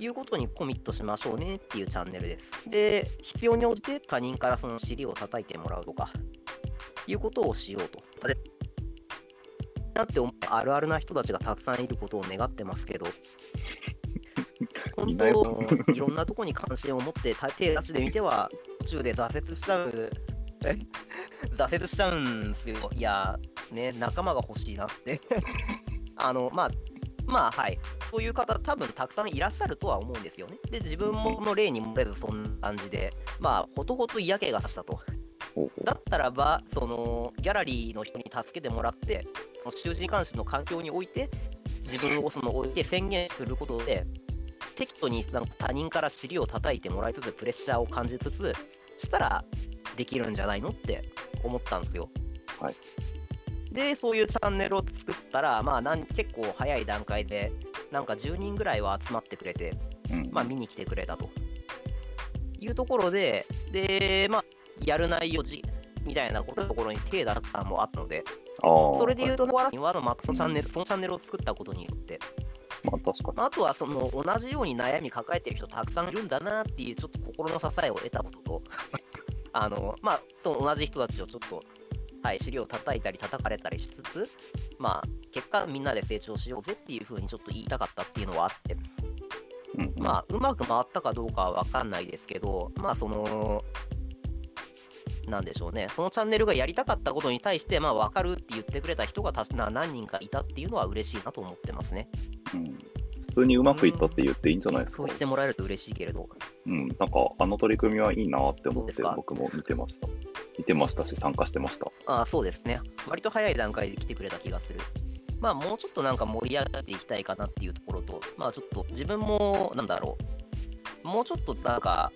いうことにコミットしましょうねっていうチャンネルです。で、必要に応じて他人からその尻を叩いてもらうとか、いうことをしようと。でなって思うあるあるな人たちがたくさんいることを願ってますけど、本当よ、いろんなとこに関心を持ってた手出しで見ては、途中で挫折しちゃう、え？挫折しちゃうんすよ。いや、ね、仲間が欲しいなって。あの、まあ、まあ、はい。そういう方、多分たくさんいらっしゃるとは思うんですよね。で、自分もの例に漏れずそんな感じで、まあ、ほとほと嫌気がさしたと。だったらば、そのギャラリーの人に助けてもらって、その囚人監視の環境において、自分をその置いて宣言することで、適度になんか他人から尻を叩いてもらいつつ、プレッシャーを感じつつ、したらできるんじゃないのって思ったんですよ。はい。で、そういうチャンネルを作ったら、まあなん、結構早い段階で、なんか10人ぐらいは集まってくれて、うん。まあ、見に来てくれたと。いうところで、で、まあ、やる内容じみたいなところに手出したのもあったので、それで言うと、ワーのまあそのチャンネル、そのチャンネルを作ったことによって、まあ確かに。まああとはその同じように悩み抱えてる人たくさんいるんだなっていうちょっと心の支えを得たことと、あの、まあ、その同じ人たちをちょっと、はい、尻を叩いたり叩かれたりしつつ、まあ、結果みんなで成長しようぜっていう風にちょっと言いたかったっていうのはあって、うんうん。まあ、うまく回ったかどうかは分かんないですけど、まあ、その、なんでしょうね、そのチャンネルがやりたかったことに対して、まあ、分かるって言ってくれた人がたしな何人かいたっていうのは嬉しいなと思ってますね。うん普通にうまくいったって言っていいんじゃないですかそう。言ってもらえると嬉しいけれど、うん、なんかあの取り組みはいいなって思って僕も見てました。見てましたし参加してました。あそうですね、割と早い段階で来てくれた気がする。まあ、もうちょっとなんか盛り上がっていきたいかなっていうところと、まあ、ちょっと自分も、なんだろう、もうちょっとなんか、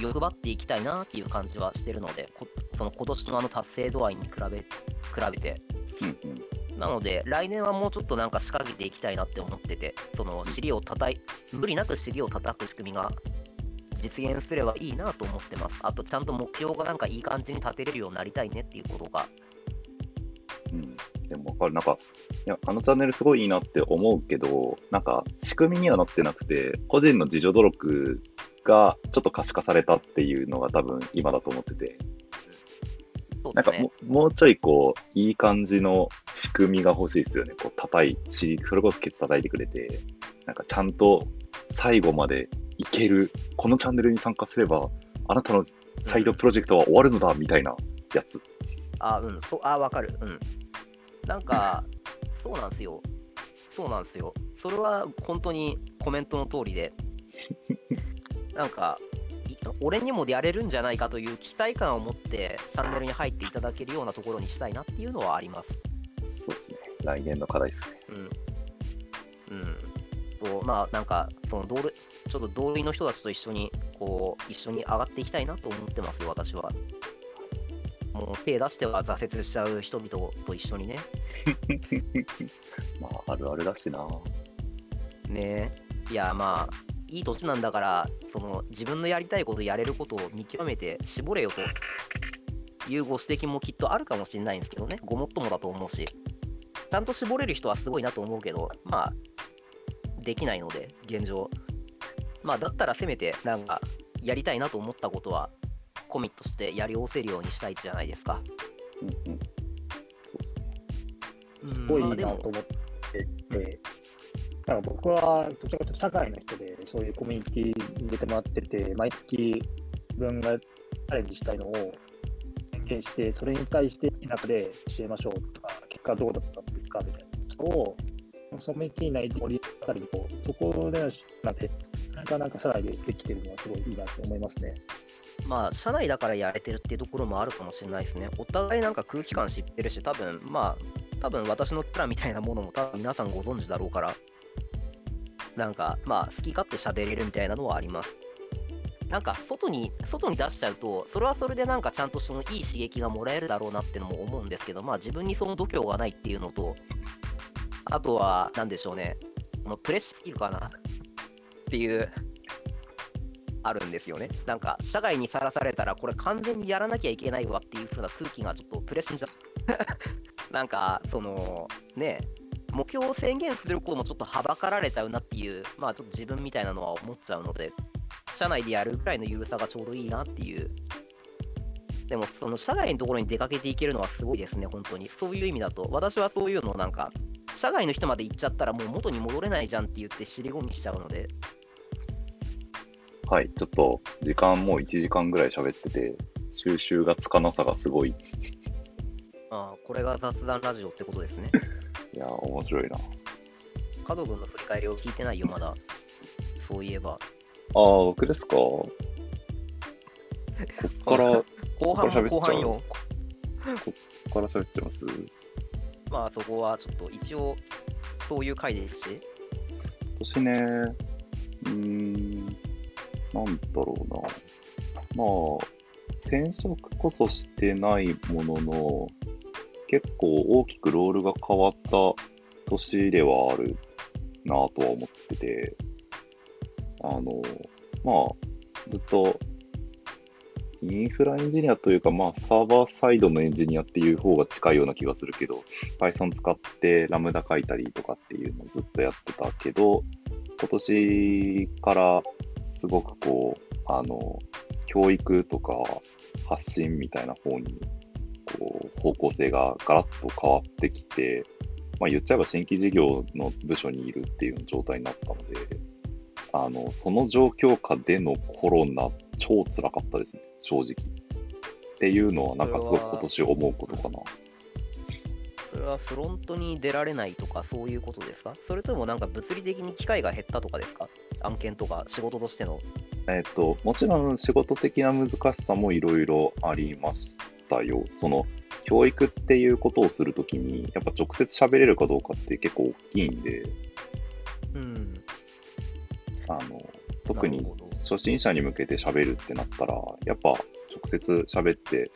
欲張っていきたいなっていう感じはしてるので、こその今年のあの達成度合いに比べ比べて、うんうんなので、来年はもうちょっとなんか仕掛けていきたいなって思ってて、その尻を叩い、無理なく尻を叩く仕組みが実現すればいいなと思ってます。あと、ちゃんと目標がなんかいい感じに立てれるようになりたいねっていうことが。うん、でもわかる、なんか、いや、あのチャンネルすごいいいなって思うけど、なんか、仕組みにはなってなくて、個人の自助努力がちょっと可視化されたっていうのが多分今だと思ってて、なんかも。もうちょいこう、いい感じの仕組みが欲しいですよね。こう、叩い、しそれこそケツ叩いてくれて、なんかちゃんと最後までいける、このチャンネルに参加すれば、あなたのサイドプロジェクトは終わるのだ、みたいなやつ。あ、うん、そう、あ、わかる。うん。なんか、そうなんですよ。そうなんですよ。それは本当にコメントの通りで、なんか、い俺にもやれるんじゃないかという期待感を持ってチャンネルに入っていただけるようなところにしたいなっていうのはあります。そうですね。来年の課題ですね。うん。うん。そう、まあ、なんか、その同類、ちょっと同類の人たちと一緒にこう、一緒に上がっていきたいなと思ってますよ、私は。もう手出しては挫折しちゃう人々と一緒にね。まあ、あるあるだしな。ねいや、まあ、いい年なんだから、その自分のやりたいこと、やれることを見極めて絞れよというご指摘もきっとあるかもしれないんですけどね、ごもっともだと思うし、ちゃんと絞れる人はすごいなと思うけど、まあ、できないので、現状。まあ、だったらせめて、なんか、やりたいなと思ったことは、コミットしてやりおせるようにしたいじゃないですか。うんうん。そうそう。すごいなと思ってて、なんか僕はどちらかというと社会の人でそういうコミュニティに入れてもらってて、毎月自分がチャレンジしたいのを宣言して、それに対して中で教えましょうとか、結果どうだったんですかみたいなことを、コミュニティ内で盛り上がりと、そこでのなんで、なかなか社内でできてるのはすごいいいなと思いますね。まあ、社内だからやれてるっていうところもあるかもしれないですね。お互いなんか空気感知ってるし、多分まあ、多分私のプラみたいなものも多分皆さんご存知だろうから、なんかまあ、好き勝手喋れるみたいなのはあります。なんか外に、外に出しちゃうと、それはそれでなんかちゃんとそのいい刺激がもらえるだろうなってのも思うんですけど、まあ自分にその度胸がないっていうのと、あとは、なんでしょうね、このプレッシャーすぎるかな？っていう、あるんですよね。なんか、社外にさらされたら、これ完全にやらなきゃいけないわっていう風な空気がちょっとプレッシャーじゃ、なんか、その、ね、目標を宣言することもちょっとはばかられちゃうなっていう、まあちょっと自分みたいなのは思っちゃうので、社内でやるぐらいの緩さがちょうどいいなっていう。でも、その社外のところに出かけていけるのはすごいですね、本当に。そういう意味だと、私はそういうのをなんか、社外の人まで行っちゃったらもう元に戻れないじゃんって言って尻込みしちゃうので、はい、ちょっと時間もう1時間ぐらい喋ってて、収集がつかなさがすごい。いああ、これが雑談ラジオってことですね。やー、面白いな。加藤君の振り返りを聞いてないよ、まだ。そういえば。ああ、僕ですか？こっから、こ後半も後半よ。っから喋っちゃいます？まあそこはちょっと一応そういう回ですし。今年ね、うーん、なんだろうな。まあ、転職こそしてないものの、結構大きくロールが変わった年ではあるなぁとは思ってて、あの、まあ、ずっと、インフラエンジニアというか、まあ、サーバーサイドのエンジニアっていう方が近いような気がするけど、Python 使ってラムダ書いたりとかっていうのをずっとやってたけど、今年からすごくこう、あの、教育とか発信みたいな方に、こう、方向性がガラッと変わってきて、まあ言っちゃえば新規事業の部署にいるっていう状態になったので、あの、その状況下でのコロナ、超辛かったですね、正直。っていうのは、なんかすごく今年思うことかな。それはフロントに出られないとかそういうことですか？それともなんか物理的に機会が減ったとかですか？案件とか仕事としての。えっと、もちろん仕事的な難しさもいろいろありましたよ。その、教育っていうことをするときに、やっぱ直接喋れるかどうかって結構大きいんで、うん。あの、特に初心者に向けて喋るってなったら、やっぱ直接喋って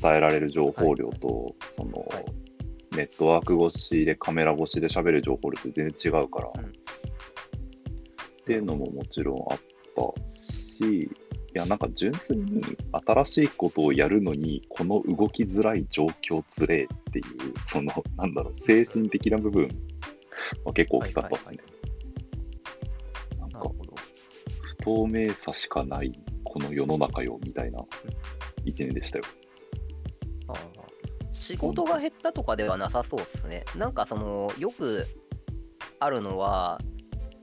伝えられる情報量と、その、はいネットワーク越しでカメラ越しで喋る情報量って全然違うから、うんっていうのももちろんあったし、いや、なんか純粋に新しいことをやるのに、この動きづらい状況つれっていう、その、なんだろう、精神的な部分は結構大きかったですね。なんか。不透明さしかないこの世の中よみたいな一年でしたよ。ああ仕事が減ったとかではなさそうですね。なんかそのよくあるのは、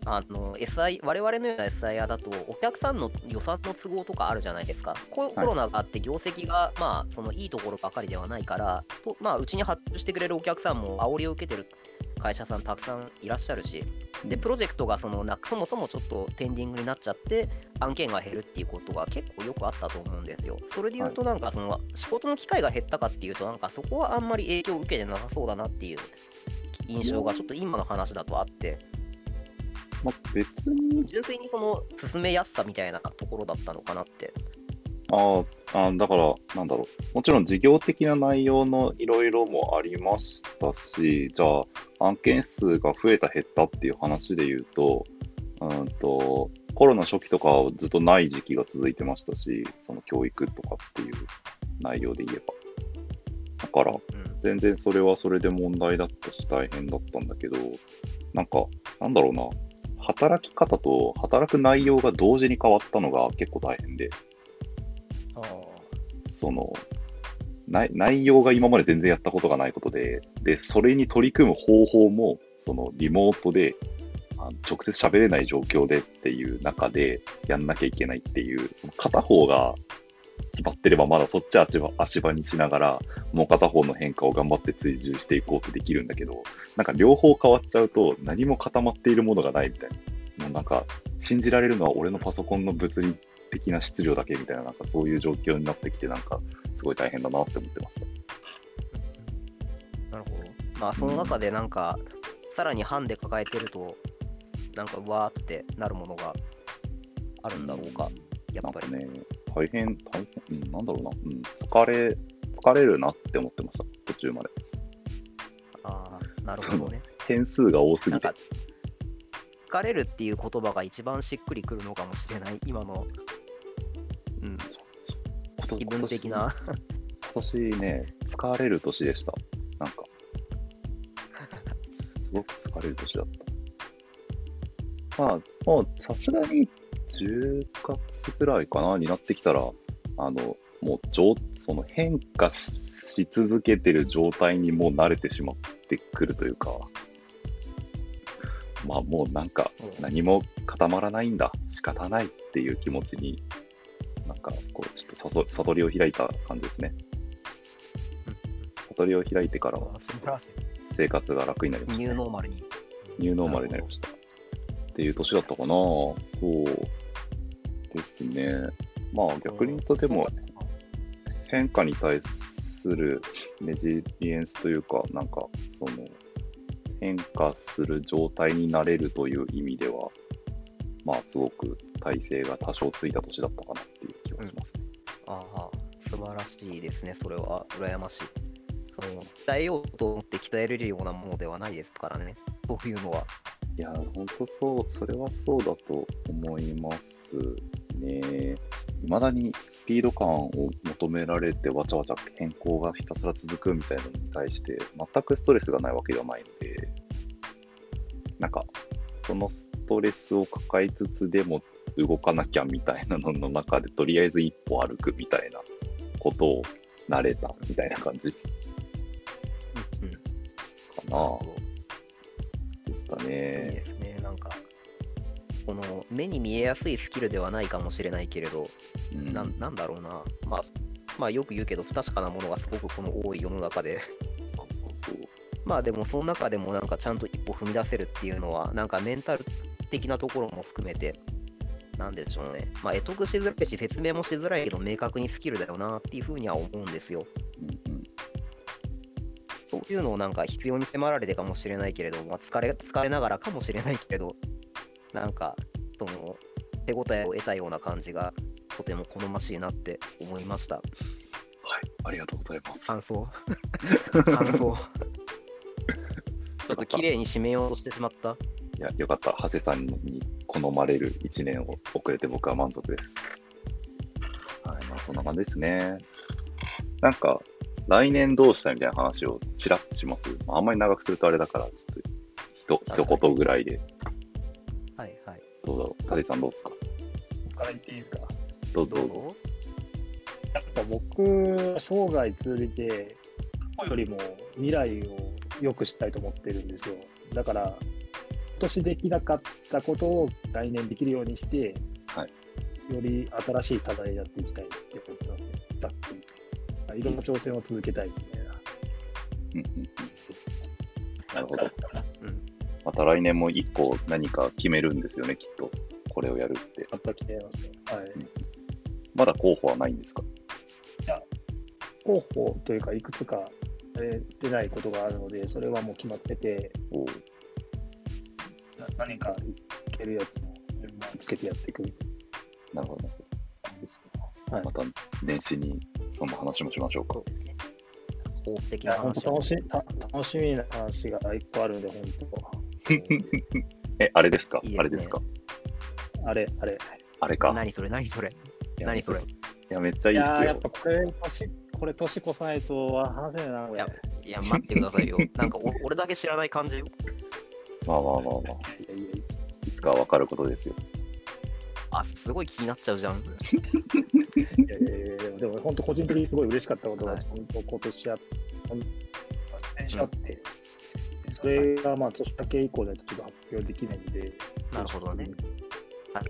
あの SI 我々のような SIR だとお客さんの予算の都合とかあるじゃないですか。ココロナがあって業績がまあそのいいところばかりではないから、とまあうちに発注してくれるお客さんも煽りを受けてる会社さんたくさんいらっしゃるし、でプロジェクトがそのなそもそもちょっとペンディングになっちゃって案件が減るっていうことが結構よくあったと思うんですよ。それで言うとなんかその仕事の機会が減ったかっていうとなんかそこはあんまり影響を受けてなさそうだなっていう印象がちょっと今の話だとあって。まあ、別に、純粋にその進めやすさみたいなところだったのかなって。ああ、だから、なんだろう。もちろん事業的な内容のいろいろもありましたし、じゃあ、案件数が増えた減ったっていう話で言うと、うんと、コロナ初期とかはずっとない時期が続いてましたし、その教育とかっていう内容で言えば。だから、うん全然それはそれで問題だったし大変だったんだけど、なんか、なんだろうな、働き方と働く内容が同時に変わったのが結構大変で、その、内内容が今まで全然やったことがないことで、で、それに取り組む方法も、そのリモートで、あの直接喋れない状況でっていう中でやんなきゃいけないっていう、片方が決まってればまだそっち足場足場にしながら、もう片方の変化を頑張って追従していこうとできるんだけど、なんか両方変わっちゃうと何も固まっているものがないみたいな。もうなんか、信じられるのは俺のパソコンの物理的な質量だけみたいな、なんかそういう状況になってきて、なんかすごい大変だなって思ってました。なるほど。まあその中でなんか、さらにハンで抱えてると、なんかうわーってなるものがあるんだろうか、やっぱり。なんかね、大変、大変、うん、なんだろうな、うん、疲れ、疲れるなって思ってました、途中まで。ああ、なるほどね。変数が多すぎて疲れるっていう言葉が一番しっくりくるのかもしれない、今の、うん、そう気分的な。今年ね、疲れる年でした。なんか、すごく疲れる年だった。まあ、もうさすがに10月ぐらいかな、になってきたら、あの、もう上、その変化し続けてる状態にもう慣れてしまってくるというか、まあもうなんかうん何も固まらないんだ、仕方ないっていう気持ちに、なんかこう、ちょっと悟悟りを開いた感じですね。悟りを開いてからは。生活が楽になりました、ニューノーマルに。ニューノーマルになりました。っていう年だったかな。そうですね。まあ逆に言うとでも変化に対するレジリエンスというか、なんかその変化する状態になれるという意味では、まあすごく体制が多少ついた年だったかなっていう気がしますね。ああ、素晴らしいですね、それは。羨ましい。その鍛えようと思って鍛えれるようなものではないですからね、そういうのは。いや、本当そう、それはそうだと思いますね。いまだにスピード感を求められてわちゃわちゃ変更がひたすら続くみたいなのに対して、全くストレスがないわけではないので、なんか、そのストレスを抱えつつでも動かなきゃみたいなのの中で、とりあえず一歩歩くみたいなことを慣れたみたいな感じかうんうん。なな。でしたね。この目に見えやすいスキルではないかもしれないけれど、うんなんなんだろうな、まあ、まあよく言うけど、不確かなものがすごくこの多い世の中で。まあでもその中でもなんかちゃんと一歩踏み出せるっていうのは、なんかメンタル的なところも含めて、なんでしょうね。まあ、得得しづらいし、説明もしづらいけど、明確にスキルだよなっていうふうには思うんですよ。うんうんそういうのをなんか必要に迫られてかもしれないけれど、まあ、疲れ疲れながらかもしれないけれど、なんか、その、手応えを得たような感じが、とても好ましいなって思いました。はい、ありがとうございます。感想。感想。ちょっと綺麗に締めようとしてしまった。いや、よかった。ハセさんに好まれる1年を遅れて僕は満足です。はい、まあそんな感じですね。なんか、来年どうしたいみたいな話をちらっとします。まああんまり長くするとあれだから、ちょっと、ひと一言ぐらいで。どうだろう。タデさんどうですか？僕から言っていいですか？どうぞどうぞ。どうぞ。やっぱ僕、生涯通じて、過去よりも未来をよくしたいと思ってるんですよ。だから、今年できなかったことを来年できるようにして、はより新しい課題にやっていきたいって思ってますね。ざっくり。いろんな挑戦を続けたいみたいな。うんうんうんなるほど。た来年も1個何か決めるんですよね、きっと。これをやるって。また来てますね。はい。まだ候補はないんですか？候補というか、いくつかえー出ないことがあるので、それはもう決まってて、お何か決けるやつもつけてやっていくなるほど。ね。はいまた年始にその話もしましょうかそ。うですね。楽しみ、た楽しみな話が一個あるんで、本 え、あれですか？ねあれですか？当。あれ、あれ。あれか？何それ？何それ？何それ？いや、めっちゃいいっすいやっよ。ぱこれ、年、これ年越さないとは話せないな、これ。いやいや、待ってくださいよ。なんかお俺だけ知らない感じよ。まあまあまあまあ。いつかわかることですよ。あ、すごい気になっちゃうじゃん。いやいやいやでも本当個人的にすごい嬉しかったことが、はい本当今年や、本当にあって、それがまあ年明け以降でちょっと発表できないんで、なるほどね。はい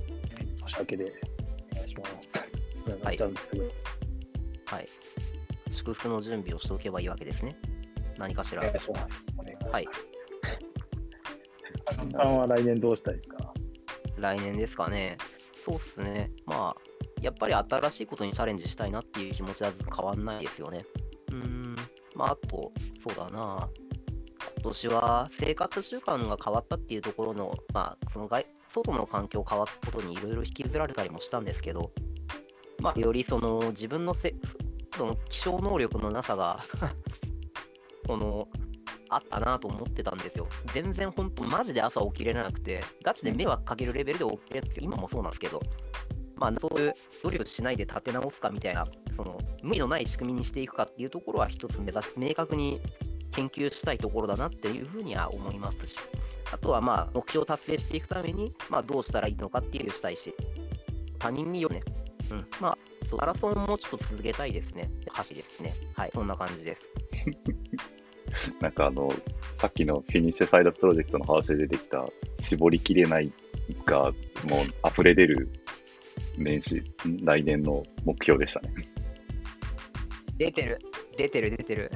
年明けでお願いします。はいはい。祝福の準備をしておけばいいわけですね。何かしら。お願いはい。さんは来年どうしたいですか？来年ですかね。そうっすね。まあ、やっぱり新しいことにチャレンジしたいなっていう気持ちは変わんないですよね。うーん。まあ、あと、そうだな。今年は生活習慣が変わったっていうところの、まあ、その外外の環境変わったことにいろいろ引きずられたりもしたんですけど、まあ、よりその自分のせその気象能力のなさが このあったなと思ってたんですよ。全然本当マジで朝起きれなくて、ガチで迷惑かけるレベルで起きれるんですよ。今もそうなんですけど。まあ、そういう努力しないで立て直すかみたいな、その無理のない仕組みにしていくかっていうところは一つ目指し、明確に研究したいところだなっていうふうには思いますし、あとはまあ目標を達成していくために、まあどうしたらいいのかっていうしたいし、他人によるね、うん、まあ、そうマラソンもちょっと続けたいですね。走ですね。はい、そんな感じです。なんかあの、さっきのフィニッシュサイドプロジェクトの話で出てきた、絞りきれないが、もう溢れ出る年始、ん来年の目標でしたね。出てる、出てる、出てる。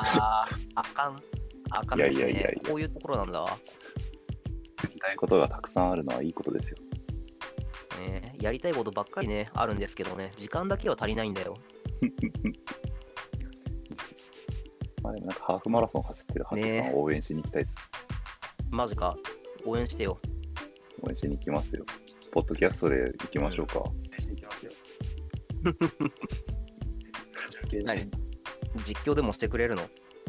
あー、あかん、あかんですね。いやいやいやいやこういうところなんだわ。やりたいことがたくさんあるのはいいことですよ。ねやりたいことばっかりね、あるんですけどね、時間だけは足りないんだよ。まあでもなんかハーフマラソン走ってるハチさんを応援しに行きたいです。マジか、応援してよ。応援しに行きますよ。ポッドキャストで行きましょうか。していきますよ。何？実況でもしてくれるの？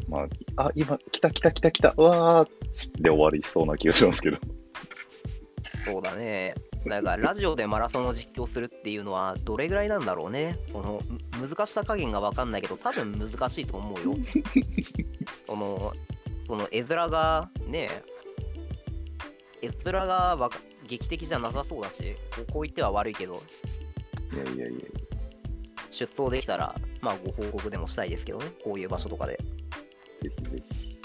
まあ、あ、今、来た来た来た来た、うわーで終わりそうな気がしますけど。そうだね。だからラジオでマラソンを実況するっていうのはどれぐらいなんだろうね？そのむ難しさ加減が分かんないけど多分難しいと思うよ。そのその絵面がね絵面がわか劇的じゃなさそうだしこう言っては悪いけどいやいやいや出走できたらまあご報告でもしたいですけどねこういう場所とかで。ぜひぜひ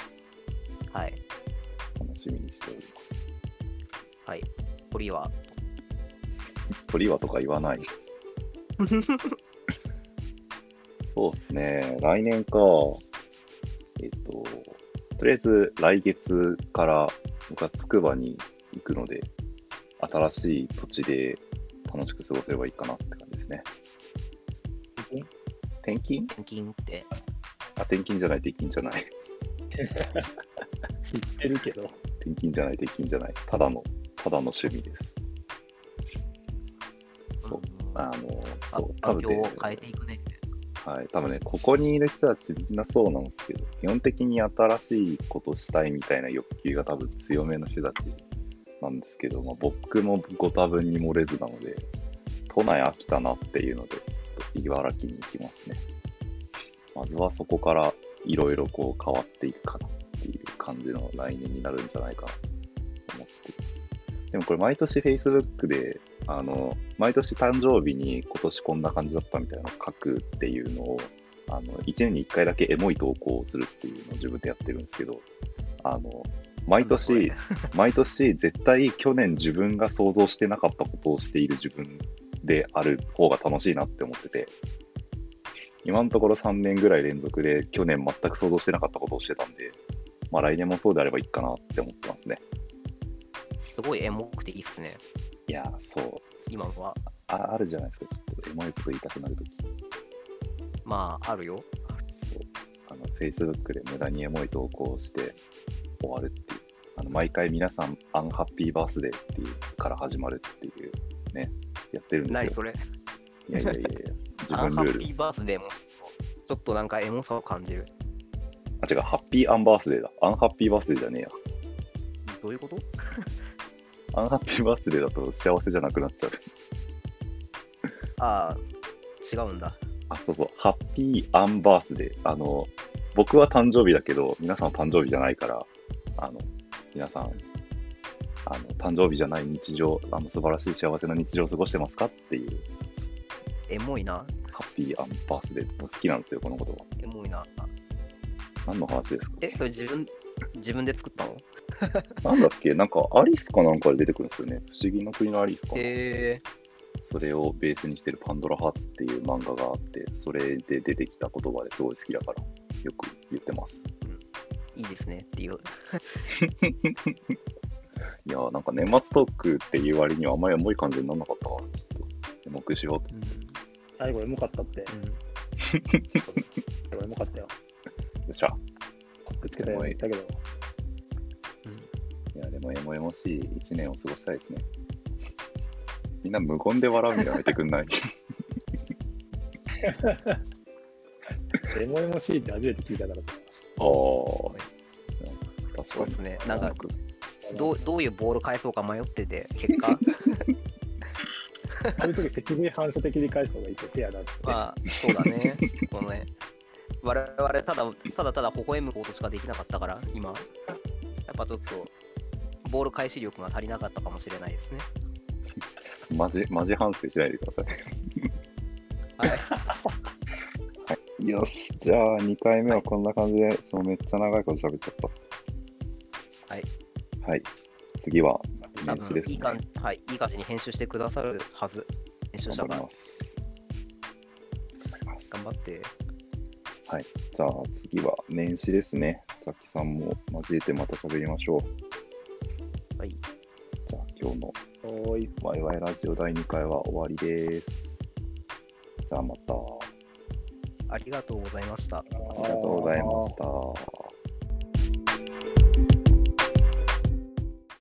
はい。楽しみにしております。はい。鳥は？鳥はとか言わない。そうですね、来年か。えっと、とりあえず来月から僕はつくばに行くので、新しい土地で楽しく過ごせればいいかなって感じですね。転勤？転勤ってあ、転勤じゃない、転勤じゃない。知ってるけど、転勤じゃない、転勤じゃない。ただの、ただの趣味です。そう。あの、あそう、多分ね変えていくね。はい、多分ね、ここにいる人たちみんなそうなんですけど、基本的に新しいことしたいみたいな欲求が多分強めの人たちなんですけど、まあ、僕もご多分に漏れずなので、都内飽きたなっていうので、茨城に行きますね。まずはそこからいろいろこう変わっていくかなっていう感じの来年になるんじゃないかなと思って。でもこれ毎年 Facebook で、あの、毎年誕生日に今年こんな感じだったみたいなのを書くっていうのを、あの、1年に1回だけエモい投稿をするっていうのを自分でやってるんですけど、あの、毎年、毎年絶対去年自分が想像してなかったことをしている自分である方が楽しいなって思ってて、今のところ3年ぐらい連続で去年全く想像してなかったことをしてたんで、まあ来年もそうであればいいかなって思ってますね。すごいエモくていいっすね。いやー、そう。今は。ああるじゃないですか、ちょっとエモいこと言いたくなるとき。まあ、あるよ。そう。あの、Facebook で無駄にエモい投稿をして終わるっていう。あの毎回皆さん、アンハッピーバースデーっていうから始まるっていうね、やってるんですよ。何それ？いやいやいやいや、自アンハッ分ルールです。ピーバースデーもちょっとなんかエモさを感じる。あ、違う、 happy unbirthday だ。 unhappy birthday じゃねえや。どういうこと？unhappy birthday だと幸せじゃなくなっちゃう。ああ、違うんだ。あ、そうそう、 happy unbirthday。あの、僕は誕生日だけど、皆さんは誕生日じゃないから、あの、皆さん、あの、誕生日じゃない日常、あの、素晴らしい幸せな日常を過ごしてますかっていう、エモいな。ハッピーアンバースデー好きなんですよ、この言葉。エモいな。何の話ですか？え、それ自分、自分で作ったの？なんだっけ？なんか、アリスかなんかで出てくるんですよね。不思議の国のアリスかな。へえそれをベースにしてるパンドラハーツっていう漫画があって、それで出てきた言葉ですごい好きだから、よく言ってます。いいですねっていう。いやーなんか年末トークっていう割にはあんまり重い感じにならなかったから、ちょっと、重くしようと。最後エモかったって。最後エモかったよ。よっしゃ。くっつけたよ言ったけど。いや、でもエモエモしい一年を過ごしたいですね。みんな無言で笑うのやめてくんない？エモエモしいって初めて聞いたからさ。ああ。確かに。そうですね。なんか、くどうどういうボール返そうか迷ってて、結果、ああいう時赤米反射的に返した方がいいってフェアだって。まあ、そうだね。このね、我々ただただただ微笑むことしかできなかったから、今、やっぱちょっと、ボール返し力が足りなかったかもしれないですね。マジ、マジ反省しないでくださはい。い。よし、じゃあ2回目はこんな感じで、そうめっちゃ長いこと喋っちゃった。はい。はい。次は多年始です、ね。分いい感じ、はい、いい感じに編集してくださるはず。編集者が頑張。頑張ります頑張って。じゃあ次は年始ですね。さきさんも交えてまた喋りましょう。はい。じゃあ今日のおーい。ワイワイラジオ第2回は終わりです。じゃあまた。あありがとうございました。ありがとうございました。